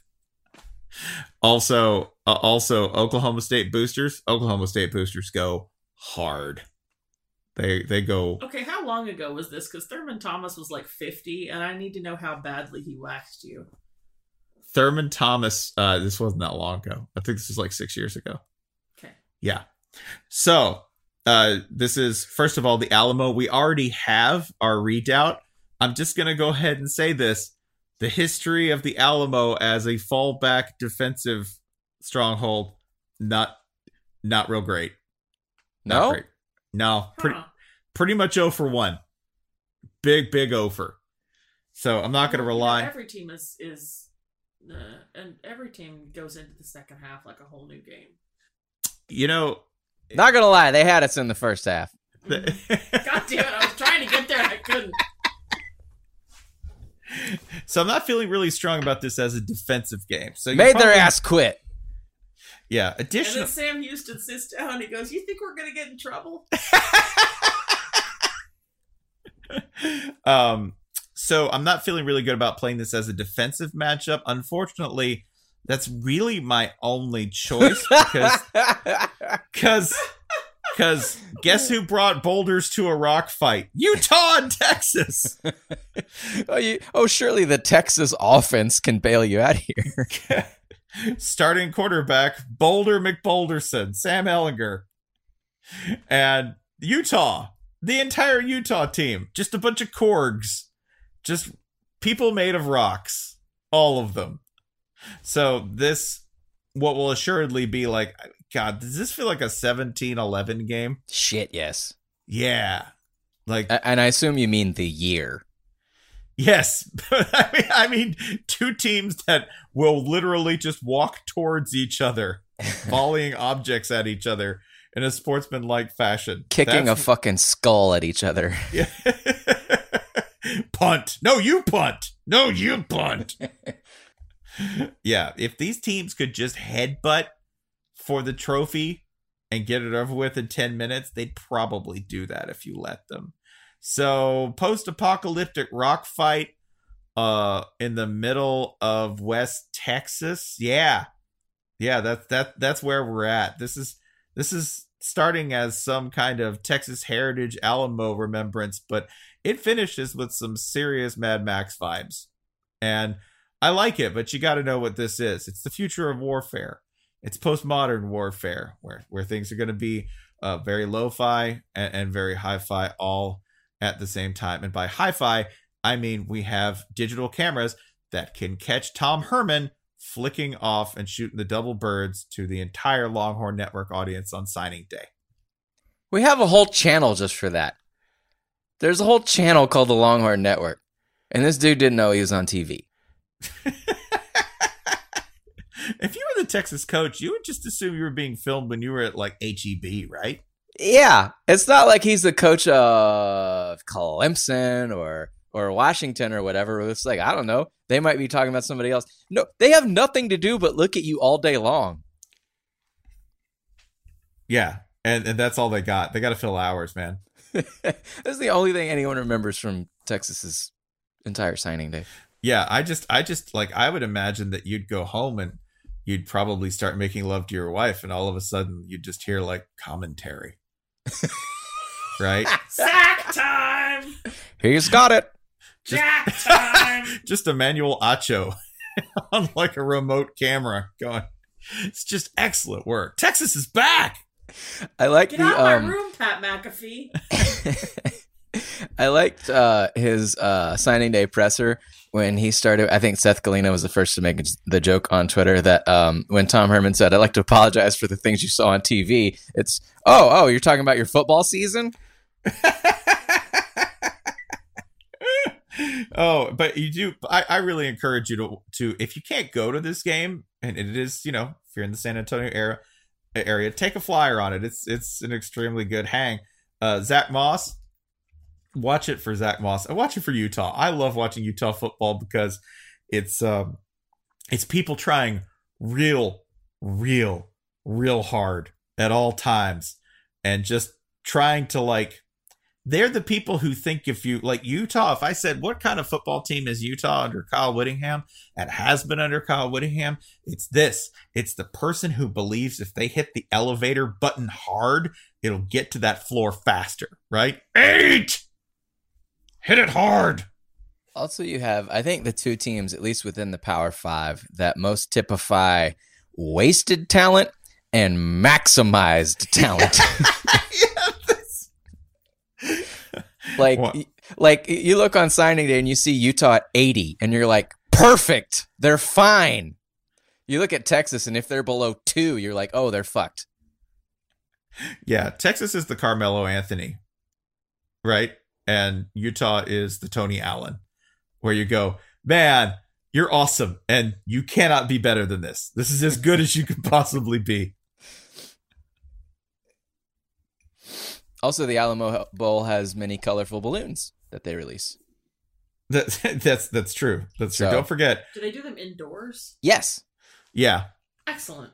Also, uh, also Oklahoma State boosters. Oklahoma State boosters go hard. They they go Okay, how long ago was this? Because Thurman Thomas was like 50, and I need to know how badly he waxed you. Thurman Thomas. Uh, this wasn't that long ago. I think this was like six years ago. Okay. Yeah. So uh, this is first of all the Alamo. We already have our redoubt. I'm just gonna go ahead and say this: the history of the Alamo as a fallback defensive stronghold, not not real great. Not No? great. No, pretty Huh. pretty much 0 for one. Big big 0 for. So I'm not gonna Well, you know, rely. every team is is, uh, and every team goes into the second half like a whole new game. You know, Not gonna lie, they had us in the first half. the- God damn it! I was trying to get there, and I couldn't. so I'm not feeling really strong about this as a defensive game. So you Made their ass quit. Yeah. And then Sam Houston sits down. and He goes, "You think we're gonna get in trouble?" um. So I'm not feeling really good about playing this as a defensive matchup. Unfortunately, that's really my only choice because because because guess who brought boulders to a rock fight? Utah and Texas. oh, you, oh, surely the Texas offense can bail you out here. Starting quarterback Boulder McBoulderson, Sam Ehlinger, and Utah, the entire Utah team, just a bunch of corgs, just people made of rocks, all of them. So this, what will assuredly be like, God, does this feel like a 17-11 game? Shit, yes. Yeah, like And I assume you mean the year. Yes, I mean, I mean, two teams that will literally just walk towards each other, volleying objects at each other in a sportsman-like fashion, Kicking That's- a fucking skull at each other. Yeah. punt. No, you punt. No, you punt. yeah, if these teams could just headbutt for the trophy and get it over with in 10 minutes, they'd probably do that if you let them. So, post-apocalyptic rock fight uh in the middle of West Texas. Yeah. Yeah, that's that that's where we're at. This is this is starting as some kind of Texas Heritage Alamo remembrance, but it finishes with some serious Mad Max vibes. And I like it, but you got to know what this is. It's the future of warfare. It's postmodern warfare, where where things are going to be uh, very lo-fi and, and very hi-fi all at the same time. And by hi-fi, I mean we have digital cameras that can catch Tom Herman flicking off and shooting the double birds to the entire Longhorn Network audience on signing day. We have a whole channel just for that. There's a whole channel called the Longhorn Network. And this dude didn't know he was on TV. if you were the Texas coach, you would just assume you were being filmed when you were at like HEB, right? Yeah, it's not like he's the coach of Clemson or or Washington or whatever. It's like I don't know. They might be talking about somebody else. No, they have nothing to do but look at you all day long. Yeah, and and that's all they got. They got to fill hours, man. That's the only thing anyone remembers from Texas's entire signing day. Yeah, I just I just like I would imagine that you'd go home and you'd probably start making love to your wife, and all of a sudden you'd just hear like commentary, right? Sack time! He's got it. Jack time! just Emmanuel Acho on like a remote camera going. It's just excellent work. Texas is back. I like Get the out of my um, room, Pat McAfee. I liked uh, his uh, signing day presser when he started. I think Seth Galina was the first to make the joke on Twitter that um, when Tom Herman said, "I'd like to apologize for the things you saw on TV," it's oh oh you're talking about your football season. oh, but you do. I, I really encourage you to to if you can't go to this game, and it is you know if you're in the San Antonio area area, take a flyer on it. It's it's an extremely good hang. Uh, Zach Moss, watch it for Zach Moss. I watch it for Utah. I love watching Utah football because it's um it's people trying real, real, real hard at all times, and just trying to like they're the people who think if you like Utah, if I said what kind of football team is Utah under Kyle Whittingham and has been under Kyle Whittingham, it's this. It's the person who believes if they hit the elevator button hard, it'll get to that floor faster, right? Eight! Hit it hard. Also, you have, I think, the two teams, at least within the Power Five, that most typify wasted talent and maximized talent. like, What? like you look on signing day and you see Utah at 80, and you're like, perfect. They're fine. You look at Texas, and if they're below two, you're like, oh, they're fucked. Yeah, Texas is the Carmelo Anthony, right? And Utah is the Tony Allen, where you go, man, you're awesome, and you cannot be better than this. This is as good as you could possibly be. Also, the Alamo Bowl has many colorful balloons that they release. That, that's that's true. That's true. Don't forget. Do they do them indoors? Yes. Yeah, Excellent.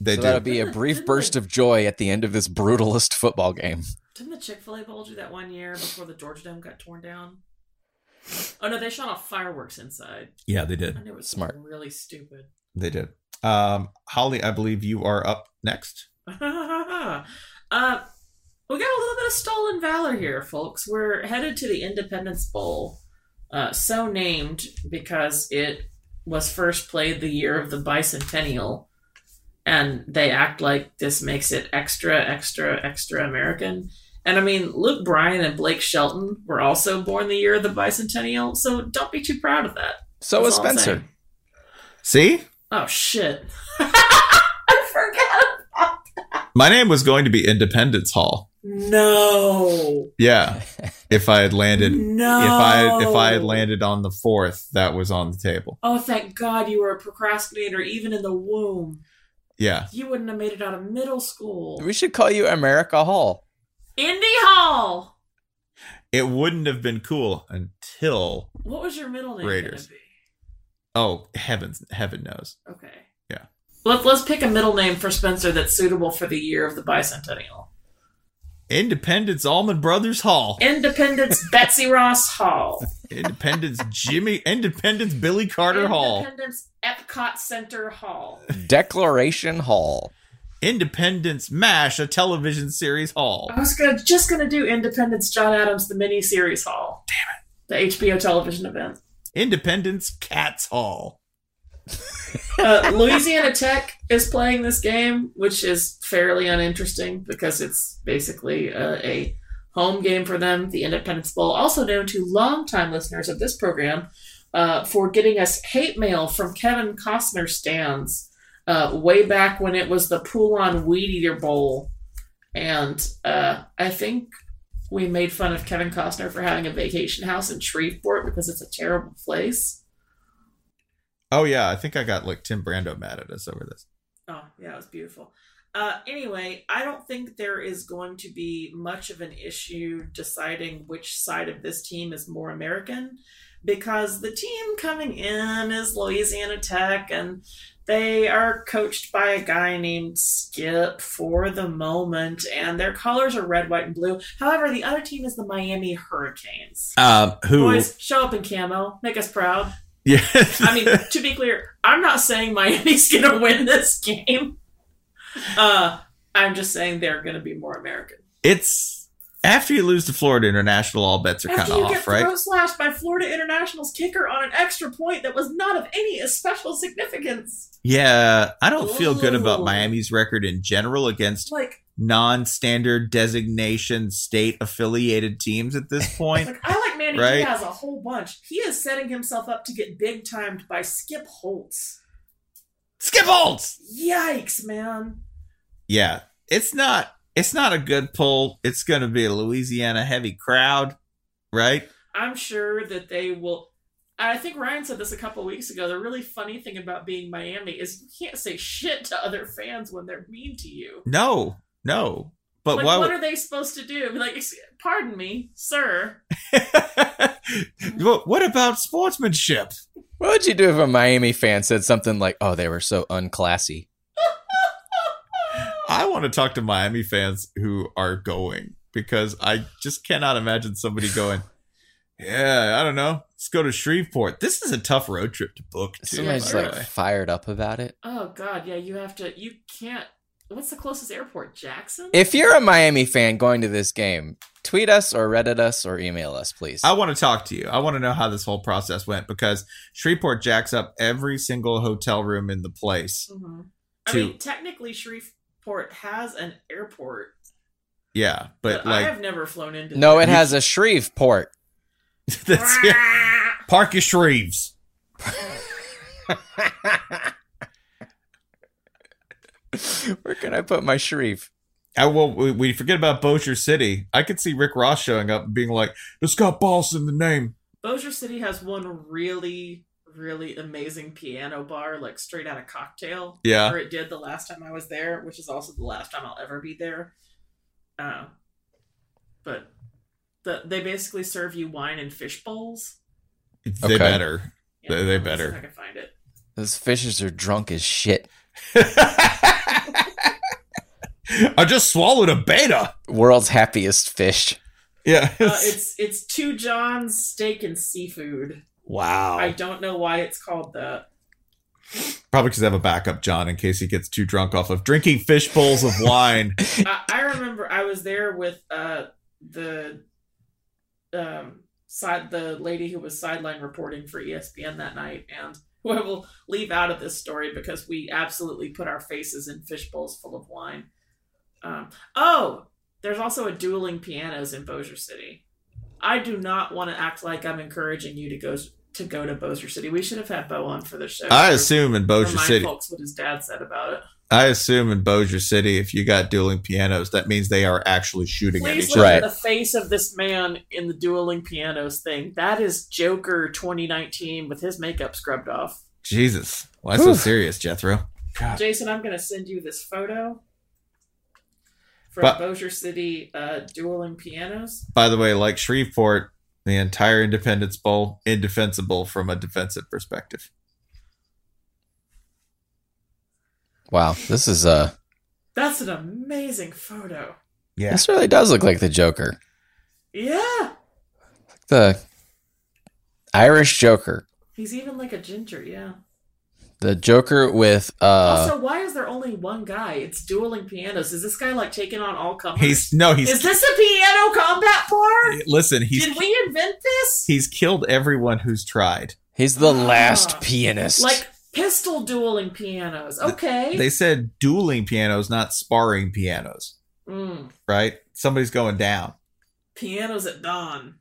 They so do. that'll be a brief burst of joy at the end of this brutalist football game. Didn't the Chick Fil A Bowl do that one year before the Georgia Dome got torn down? Oh no, they shot off fireworks inside. yeah, they did. And it was Smart. really stupid. They did. Um, Holly, I believe you are up next. uh, we got a little bit of stolen valor here, folks. We're headed to the Independence Bowl, uh, so named because it was first played the year of the bicentennial, and they act like this makes it extra, extra, extra American. And I mean, Luke Bryan and Blake Shelton were also born the year of the bicentennial, so don't be too proud of that. So That's is Spencer. See, Oh shit! I forgot. my name was going to be Independence Hall. No. Yeah, if I had landed, No. if I if I had landed on the fourth, that was on the table. Oh, thank God you were a procrastinator even in the womb. Yeah, You wouldn't have made it out of middle school. We should call you America Hall. Indy Hall. it wouldn't have been cool until What was your middle name Raiders. gonna be? oh heavens, heaven knows. Okay. Yeah. Let's let's pick a middle name for Spencer that's suitable for the year of the bicentennial. Independence Allman Brothers Hall. Independence Betsy Ross Hall. Independence Jimmy. Independence Billy Carter Hall. Independence Epcot Center Hall. Declaration Hall. Independence Mash, a television series Hall. I was gonna just gonna do Independence John Adams the miniseries Hall. Damn it. The HBO television event. Independence Cats Hall. uh, Louisiana Tech is playing this game, which is fairly uninteresting because it's basically uh, a home game for them, the Independence Bowl, also known to longtime listeners of this program uh, for getting us hate mail from Kevin Costner stands uh, way back when it was the Poulan Weed Eater Bowl. And uh, I think we made fun of Kevin Costner for having a vacation house in Shreveport because it's a terrible place. Oh yeah, I think I got like Tim Brando mad at us over this. Oh, yeah, it was beautiful. Uh, anyway, I don't think there is going to be much of an issue deciding which side of this team is more American because the team coming in is Louisiana Tech and they are coached by a guy named Skip for the moment and their colors are red, white, and blue. However, the other team is the Miami Hurricanes. Um, who? Boys, show up in camo, make us proud. Yeah. I mean, to be clear, I'm not saying Miami's going to win this game. Uh, I'm just saying they're going to be more American. it's after you lose to Florida International, all bets are kind After of you off, get right? throat slashed by Florida International's kicker on an extra point that was not of any special significance, Yeah, I don't feel good about Miami's record in general against like, non-standard designation state affiliated teams at this point. like I like Manny Right. Diaz a whole bunch. He is setting himself up to get big timed by Skip Holtz. Skip Holtz. Yikes, man! Yeah, it's not. It's not a good pull. It's going to be a Louisiana heavy crowd, right? I'm sure that they will. I think Ryan said this a couple weeks ago. The really funny thing about being Miami is you can't say shit to other fans when they're mean to you. No, no. But like, why? what would- are they supposed to do? Like, pardon me, sir. What- what about sportsmanship? What would you do if a Miami fan said something like, "Oh, they were so unclassy"? I want to talk to Miami fans who are going because I just cannot imagine somebody going, "Yeah, I don't know, let's go to Shreveport." This is a tough road trip to book. Too, Somebody's by like way. fired up about it. Oh God, yeah. You have to. You can't. What's the closest airport? Jackson. If you're a Miami fan going to this game, tweet us or Reddit us or email us, please. I want to talk to you. I want to know how this whole process went because Shreveport jacks up every single hotel room in the place. Mhm. I To- mean, technically, Shreveport has an airport, Yeah, but, but I have never flown into. no, it has a Shreveport. that's Park your Shreves. Where can I put my Sharif? I will. We, we forget about Bossier City. I could see Rick Ross showing up and being like, "It's got balls in the name." Bossier City has one really, really amazing piano bar, like straight out of cocktail. Yeah. Or it did the last time I was there, which is also the last time I'll ever be there. Uh, but the, they basically serve you wine in fish bowls. They Okay. better. Yeah, They- they better. I can find it. Those fishes are drunk as shit. I just swallowed a betta. World's happiest fish. Yeah. Uh, it's it's two John's steak and seafood. wow. I don't know why it's called that. Probably because I have a backup John in case he gets too drunk off of drinking fish bowls of wine. I, I remember I was there with uh the um side the lady who was sideline reporting for ESPN that night and who I will leave out of this story because we absolutely put our faces in fish bowls full of wine. Um, oh, there's also a dueling pianos in Bossier City. I do not want to act like I'm encouraging you to go to go to Bossier City. We should have had Bo on for the show. I assume in Bossier remind City. folks what his dad said about it. I assume in Bossier City, if you got dueling pianos, that means they are actually shooting at each other. at the face of this man in the dueling pianos thing. That is Joker 2019 with his makeup scrubbed off. Jesus, why so serious, Jethro? Jason, I'm going to send you this photo from But- Bossier City uh, dueling pianos. By the way, like Shreveport, the entire Independence Bowl indefensible from a defensive perspective. Wow, this is uh That's an amazing photo. Yeah, this really does look like the Joker. Yeah. The Irish Joker. He's even like a ginger, yeah. The Joker with uh also, why is there only one guy? It's dueling pianos. Is this guy like taking on all comers? he's no, he's Is this a piano combat bar? listen. He's Did we invent this? he's killed everyone who's tried. he's the Ah. last pianist. Like pistol dueling pianos. Okay. They said dueling pianos, not sparring pianos. Mm. Right? Somebody's going down. Pianos at dawn.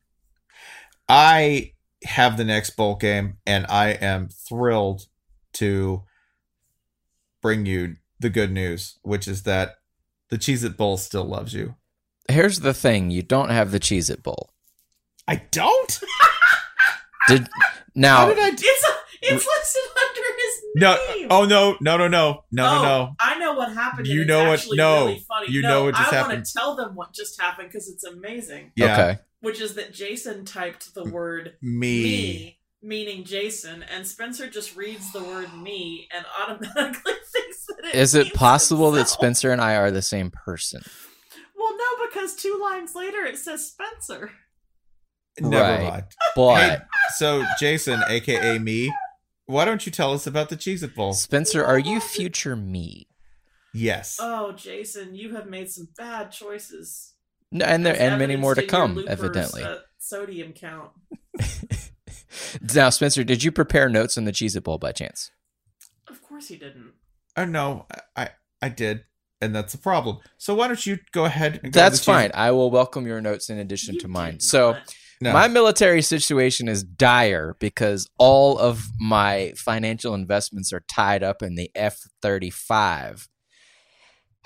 I have the next bowl game, and I am thrilled to bring you the good news, which is that the Cheez It Bowl still loves you. Here's the thing, you don't have the Cheez It Bowl. I don't? Did now How did I do? It's a, it's listed under his name. No. Oh, no. No, no, no. No, Oh, no, no. Oh, I know what happened. You know what- no. Really funny. You No, know what just I happened. want to tell them what just happened because it's amazing. Yeah. Okay. Which is that Jason typed the word Me. me, meaning Jason, and Spencer just reads the word me and automatically thinks that it Is it means possible that. Spencer and I are the same person? Well, no, because two lines later it says Spencer. Never Right. mind. But Hey, so, Jason, aka me, why don't you tell us about the Cheez It Bowl? Spencer, are you future me? Yes. Oh, Jason, you have made some bad choices. No, and there As and many more to evidenced come, evidently. sodium count. now, Spencer, did you prepare notes on the Cheez It Bowl by chance? Of course he didn't. Oh, no. I, I, I did. And that's a problem. So, why don't you go ahead and go to That's the Cheez- fine. I will welcome your notes in addition You to mine. So. No. my military situation is dire because all of my financial investments are tied up in the F 35.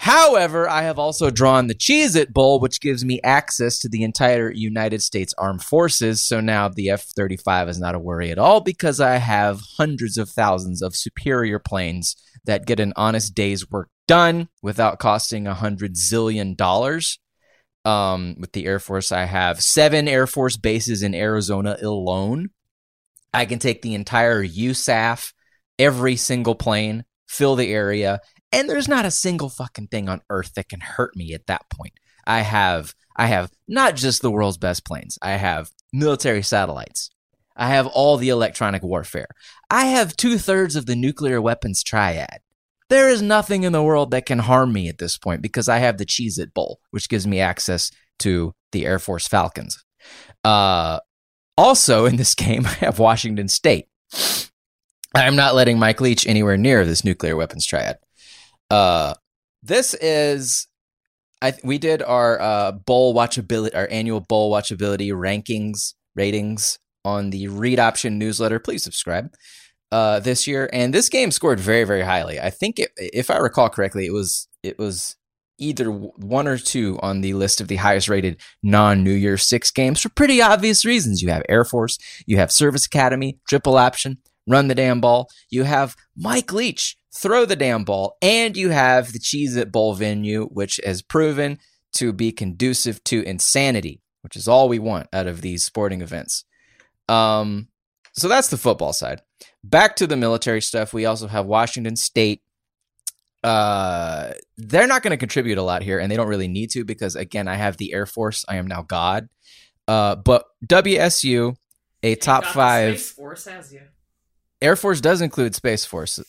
However, I have also drawn the Cheez It Bowl, which gives me access to the entire United States Armed Forces. So now the F 35 is not a worry at all because I have hundreds of thousands of superior planes that get an honest day's work done without costing a hundred zillion dollars. Um, with the Air Force, I have seven Air Force bases in Arizona alone. I can take the entire USAF, every single plane, fill the area, and there's not a single fucking thing on earth that can hurt me at that point. I have I have not just the world's best planes. I have military satellites. I have all the electronic warfare. I have two thirds of the nuclear weapons triad. There is nothing in the world that can harm me at this point because I have the Cheez It Bowl, which gives me access to the Air Force Falcons. Uh, also, in this game, I have Washington State. I'm not letting Mike Leach anywhere near this nuclear weapons triad. Uh, this is, I we did our uh, bowl watchability, our annual bowl watchability rankings ratings on the Read Option newsletter. Please subscribe. Uh, this year, and this game scored very, very highly. I think, it, if I recall correctly, it was it was either one or two on the list of the highest rated non New Year Six games for pretty obvious reasons. You have Air Force, you have Service Academy, Triple Option, Run the Damn Ball, you have Mike Leach, Throw the Damn Ball, and you have the Cheez It Bowl venue, which has proven to be conducive to insanity, which is all we want out of these sporting events. Um, so that's the football side. Back to the military stuff. We also have Washington State. Uh, they're not going to contribute a lot here, and they don't really need to because again, I have the Air Force. I am now God. Uh, but WSU, a top five. Space Force has you. Air Force does include Space Force,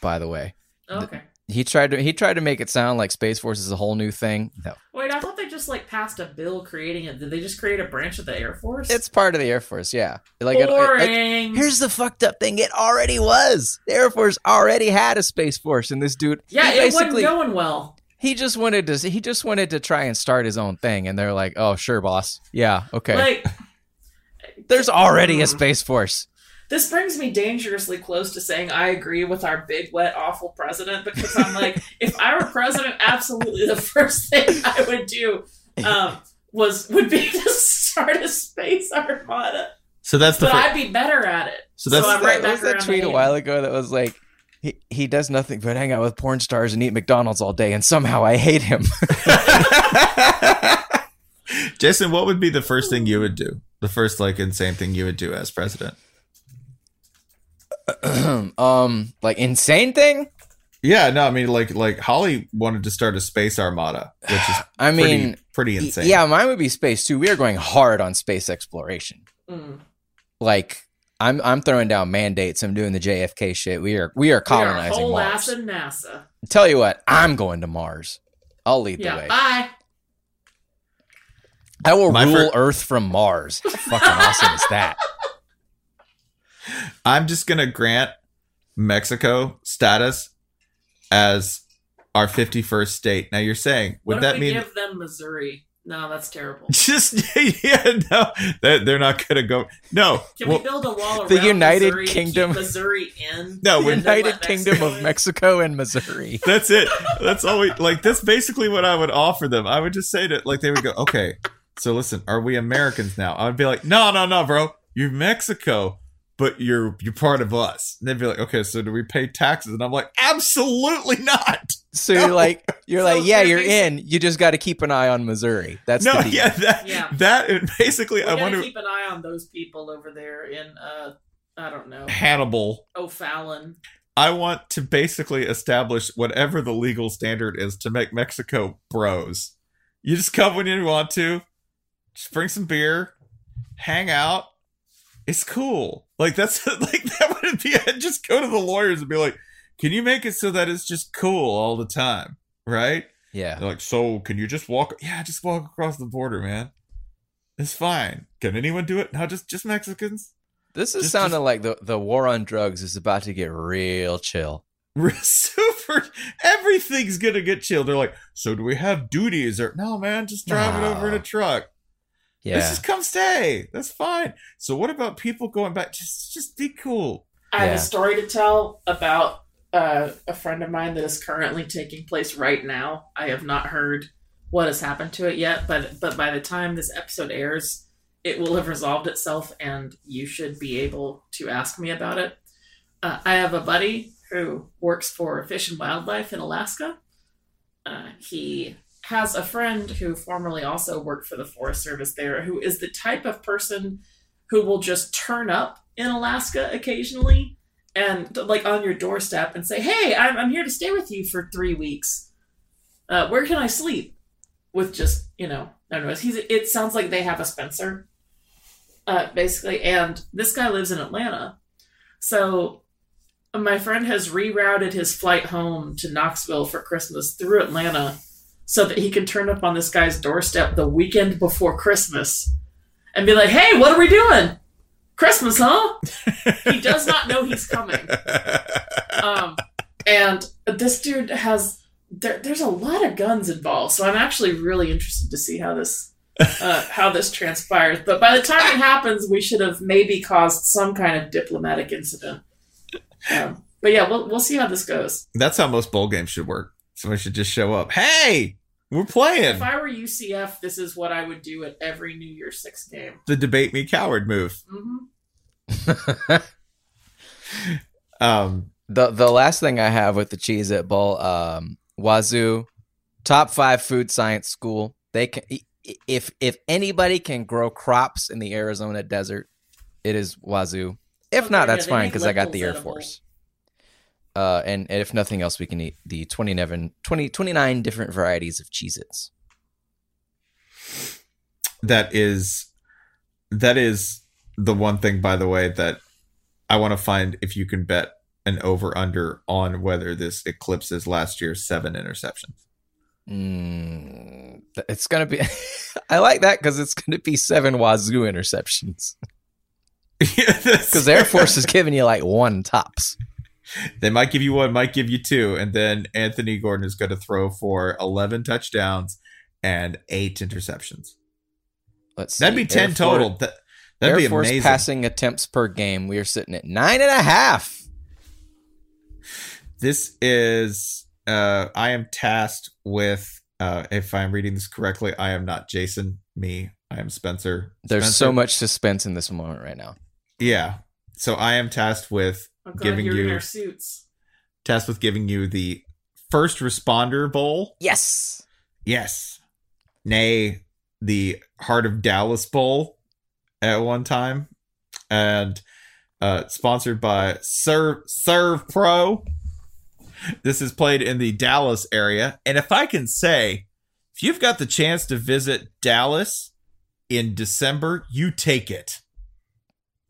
by the way. Okay. He tried to he tried to make it sound like Space Force is a whole new thing. No, Wait, I thought they just like passed a bill creating it. Did they just create a branch of the Air Force? it's part of the Air Force. Yeah, like it- it- it- boring. here's the fucked up thing: it already was. The Air Force already had a Space Force, and this dude, yeah, it wasn't going well. he just wanted to he just wanted to try and start his own thing, and they're like, "Oh, sure, boss. Yeah, okay." Like There's already a Mm. Space Force. This brings me dangerously close to saying I agree with our big, wet, awful president because I'm like, if I were president, absolutely the first thing I would do um, was would be to start a space armada. So that's the But fir- I'd be better at it. So that's- I'm right That was that tweet a while ago that was like. He, he does nothing but hang out with porn stars and eat McDonald's all day, and somehow I hate him. Jason, what would be the first thing you would do? The first like insane thing you would do as president? um, like insane thing. Yeah, no, I mean like like Holly wanted to start a space armada, which is I mean, pretty y- insane. Yeah, mine would be space too. We are going hard on space exploration. Mm. Like I'm I'm throwing down mandates. I'm doing the JFK shit. We are we are We are colonizing whole Mars. ass in NASA. Tell you what, I'm going to Mars. I'll lead the way. bye. I will My rule fir- Earth from Mars. How fucking awesome is that? I'm just gonna grant Mexico status as our 51st state. Now you're saying would what that we mean give them Missouri? No, that's terrible. just yeah no that they're not gonna go no Can well, we build a wall around The United Missouri to keep Kingdom- Missouri in? No, and we're then let United Kingdom of? Mexico and Missouri. That's it. That's all we like. That's basically what I would offer them. I would just say to like they would go, okay. So listen, are we Americans now? I would be like, no, no, no, bro. You're Mexico, but you're you're part of us. And they'd be like, okay, so do we pay taxes? And I'm like, absolutely not. So you're like you're So like, yeah, you're in. You just got to keep an eye on Missouri. That's no, the deal. yeah, that Yeah. that and basically, We I want to keep an eye on those people over there in uh, I don't know, Hannibal. O'Fallon. I want to basically establish whatever the legal standard is to make Mexico bros. You just come when you want to, just bring some beer, hang out. It's cool. Like that's like that would be. I'd just go to the lawyers and be like, "Can you make it so that it's just cool all the time?" Right? Yeah. They're like, "So can you just walk? Yeah, just walk across the border, man. It's fine. Can anyone do it? No, just just Mexicans." This is Just- sounding just- like the the war on drugs is about to get real chill. Super. Everything's gonna get chilled. They're like, so do we have duties or no, man? Just drive it over in a truck. Yeah. This is come stay. That's fine. So what about people going back? Just, just be cool. I have Yeah. a story to tell about uh, a friend of mine that is currently taking place right now. I have not heard what has happened to it yet, but but by the time this episode airs, it will have resolved itself, and you should be able to ask me about it. Uh, I have a buddy who works for Fish and Wildlife in Alaska. Uh, he has a friend who formerly also worked for the Forest Service there, who is the type of person who will just turn up in Alaska occasionally and like on your doorstep and say, "Hey, I'm, I'm here to stay with you for three weeks. Uh, where can I sleep?" with just you know. He's it sounds like they have a Spencer, uh, basically, and this guy lives in Atlanta, so my friend has rerouted his flight home to Knoxville for Christmas through Atlanta so that he can turn up on this guy's doorstep the weekend before Christmas and be like, "Hey, what are we doing? Christmas, huh?" he does not know he's coming. Um, and this dude has there, there's a lot of guns involved, so I'm actually really interested to see how this uh, how this transpires. But by the time it happens, we should have maybe caused some kind of diplomatic incident. Um, but yeah, we'll we'll see how this goes. That's how most bowl games should work. Somebody should just show up. Hey, we're playing. If I were UCF, this is what I would do at every New Year's Six game. The debate me coward move. hmm Um, the the last thing I have with the Cheez It Bowl, um, Wazoo, top five food science school. They can i- i- if if anybody can grow crops in the Arizona desert, it is Wazoo. If Okay, not, that's they fine because I got the Air lentils edible. Force. Uh, and, and if nothing else, we can eat the 29, 20, 29 different varieties of Cheez Its. that is that is the one thing by the way that I want to find if you can bet an over under on whether this eclipses last year's seven interceptions. Mm, it's gonna be. I like that because it's gonna be seven Wazoo interceptions. Because Air Force is giving you like one tops. They might give you one, might give you two, and then Anthony Gordon is going to throw for eleven touchdowns and eight interceptions. Let's see. That'd be ten Air total. Force, That that'd Air be Force amazing. passing attempts per game. We are sitting at nine and a half. This is uh I am tasked with uh if I'm reading this correctly, I am not Jason, me. I am Spencer. There's Spencer. so much suspense in this moment right now. Yeah. So I am tasked with I'm glad giving you're in our suits. tasked with giving you the first responder bowl. Yes. Yes. Nay, the Heart of Dallas Bowl at one time. And uh sponsored by Serve Servpro. This is played in the Dallas area. And if I can say, if you've got the chance to visit Dallas in December, you take it.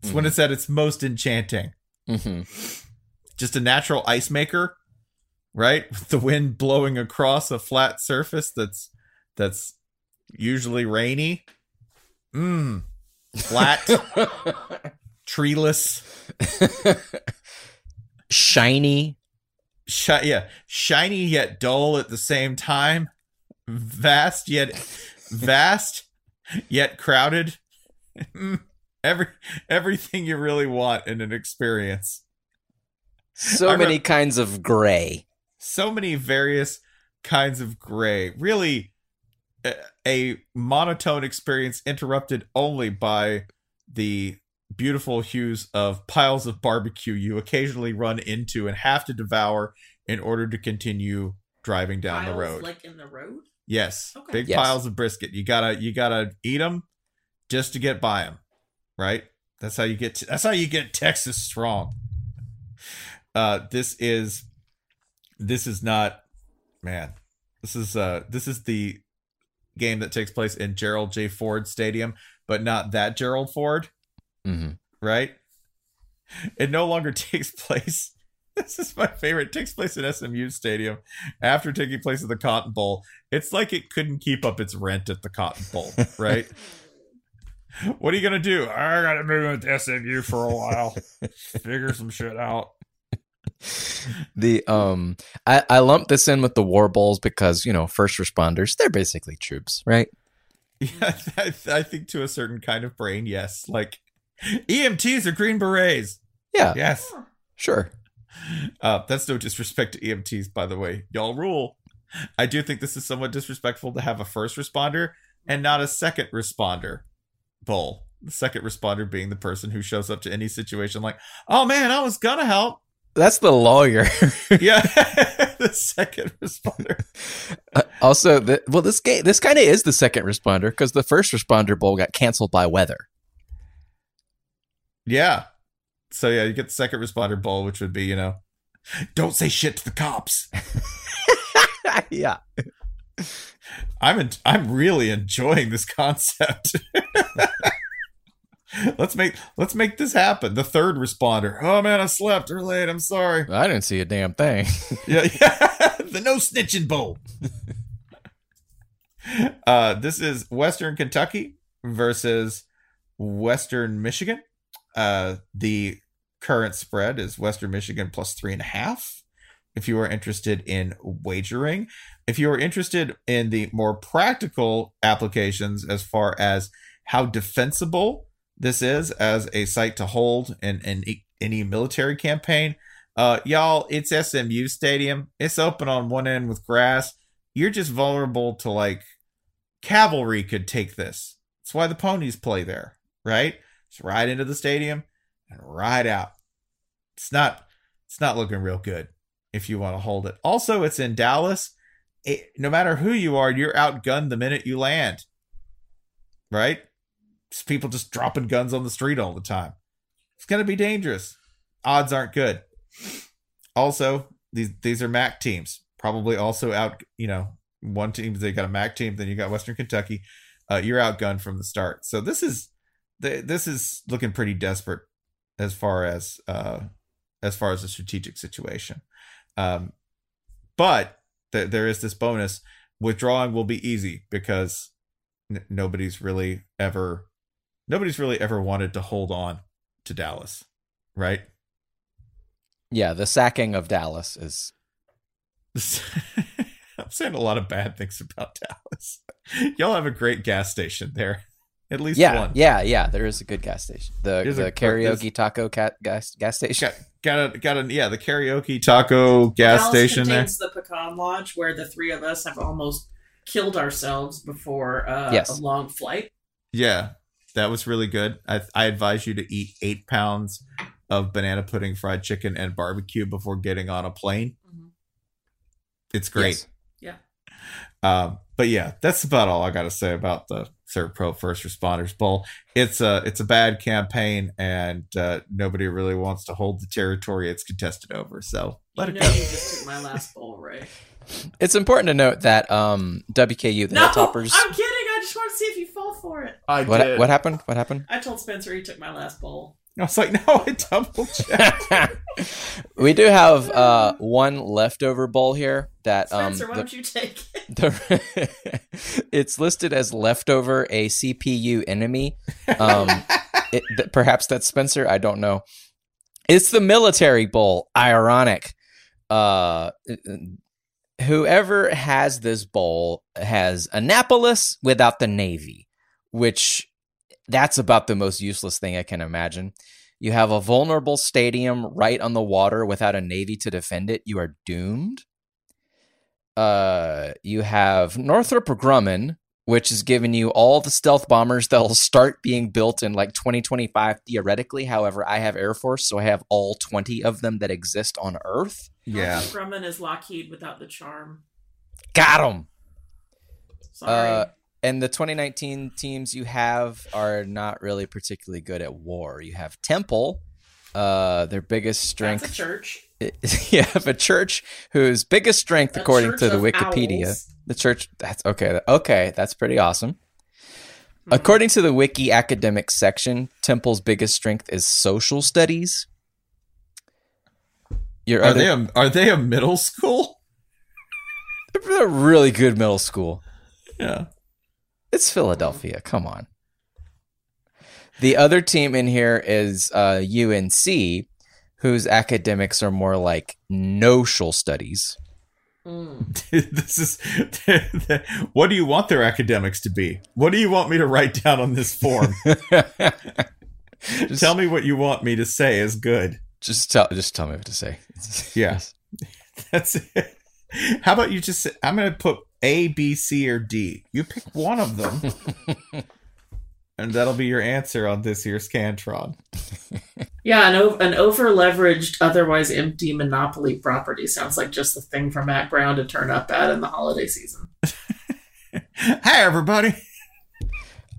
It's when it's at its most enchanting. Hmm Just a natural ice maker, right? With the wind blowing across a flat surface that's that's usually rainy. Mmm. Flat, treeless, Shiny. shi- yeah, shiny yet dull at the same time. Vast yet vast yet crowded. Every everything you really want in an experience. So I many re- kinds of gray. so many various kinds of gray. Really, a, a monotone experience interrupted only by the beautiful hues of piles of barbecue you occasionally run into and have to devour in order to continue driving down the road. like in the road. yes, Okay. big Yes. piles of brisket. You gotta you gotta eat them just to get by them, right? That's how you get. that's how you get Texas strong. Uh, this is this is not man. This is uh this is the game that takes place in Gerald J. Ford Stadium, but not that Gerald Ford, hmm right? It no longer takes place. This is my favorite. It takes place in SMU Stadium after taking place at the Cotton Bowl. It's like it couldn't keep up its rent at the Cotton Bowl, right? what are you gonna do? I gotta move with SMU for a while, figure some shit out. The um, I I lumped this in with the war bowls because you know first responders they're basically troops, right? Yeah, I, I think to a certain kind of brain, yes. Like EMTs are Green Berets. Yeah, Yes. sure. Uh, that's no disrespect to EMTs, by the way. Y'all rule. I do think this is somewhat disrespectful to have a first responder and not a second responder bowl. The second responder being the person who shows up to any situation like, oh man, I was gonna help. That's the lawyer. Yeah. the second responder. Uh, also, the, well, this game this kind of is the second responder because the first responder bowl got canceled by weather. Yeah. So yeah, you get the second responder bowl, which would be, you know, don't say shit to the cops. yeah, I'm en- I'm really enjoying this concept. let's make let's make this happen. The third responder. Oh man, I slept. Or late. I'm sorry. I didn't see a damn thing. Yeah, yeah. the no snitching bowl. uh, this is Western Kentucky versus Western Michigan. Uh, the current spread is Western Michigan plus three and a half. If you are interested in wagering, if you are interested in the more practical applications as far as how defensible this is as a site to hold in, in any military campaign, uh, y'all, it's SMU Stadium. It's open on one end with grass. You're just vulnerable to like cavalry could take this. That's why the ponies play there, right? Just ride into the stadium and ride out. It's not it's not looking real good if you want to hold it. Also, it's in Dallas. It, no matter who you are, you're outgunned the minute you land. Right? Just people just dropping guns on the street all the time. It's going to be dangerous. Odds aren't good. Also, these these are MAC teams. Probably also out, you know, one team they got a MAC team, then you got Western Kentucky. Uh, you're outgunned from the start. So this is this is looking pretty desperate as far as uh, as far as the strategic situation. Um, but th- there is this bonus. Withdrawing will be easy because n- nobody's really ever nobody's really ever wanted to hold on to Dallas, right? Yeah, the sacking of Dallas is. I'm saying a lot of bad things about Dallas. Y'all have a great gas station there. At least yeah, one. Yeah, yeah, there is a good gas station. The There's the a- karaoke taco cat gas gas station. Got got a got a yeah the karaoke taco gas Dallas station there. the Pecan Lodge, where the three of us have almost killed ourselves before uh, Yes. a long flight. Yeah, that was really good. I I advise you to eat eight pounds of banana pudding, fried chicken, and barbecue before getting on a plane. Mhm. It's great. Yes. Yeah. Um, but yeah, that's about all I got to say about the Servpro First Responders Bowl. It's a it's a bad campaign, and uh, nobody really wants to hold the territory it's contested over. So let you it know go. you just took my last bowl, right? It's important to note that um, WKU the no, Hilltoppers. I'm kidding. I just want to see if you fall for it. I What what happened? What happened? I told Spencer he took my last bowl. I was like, no, I double checked. we do have uh, one leftover bowl here that um, Spencer, why don't you take it? the, it's listed as leftover a CPU enemy. Um, it, th- perhaps that's Spencer. I don't know. It's the military bowl. Ironic. Uh, whoever has this bowl has Annapolis without the Navy, which that's about the most useless thing I can imagine. You have a vulnerable stadium right on the water without a navy to defend it. You are doomed. Uh, you have Northrop Grumman, which is giving you all the stealth bombers that'll start being built in like 2025 theoretically. However, I have Air Force, so I have all 20 of them that exist on Earth. yeah, Northrop Grumman is Lockheed without the charm. Got him. Sorry. Uh, and the 2019 teams you have are not really particularly good at war. You have Temple, uh, their biggest strength. That's a church. you have a church whose biggest strength, A according church to the of Wikipedia, owls. the church. That's okay. Okay, that's pretty awesome. Hmm. According to the Wiki academic section, Temple's biggest strength is social studies. Your are other, they a, are they a middle school? they're a really good middle school. Yeah, It's Philadelphia. Come on. The other team in here is uh, UNC, whose academics are more like social studies. Mm. this is. what do you want their academics to be? What do you want me to write down on this form? just, Tell me what you want me to say is good. just tell just tell me what to say. Yeah. That's it. How about you just say, I'm going to put A, B, C, or D. You pick one of them. and that'll be your answer on this year's Scantron. Yeah, an, o- an over leveraged, otherwise empty monopoly property sounds like just the thing for Matt Brown to turn up at in the holiday season. Hi, everybody.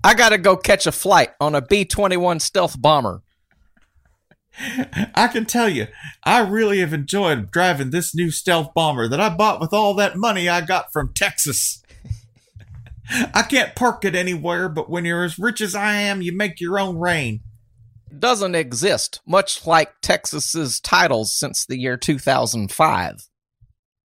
I gotta go catch a flight on a B twenty one stealth bomber. I can tell you, I really have enjoyed driving this new stealth bomber that I bought with all that money I got from Texas. I can't park it anywhere, but when you're as rich as I am, you make your own rain. Doesn't exist, much like Texas's titles since the year 2005.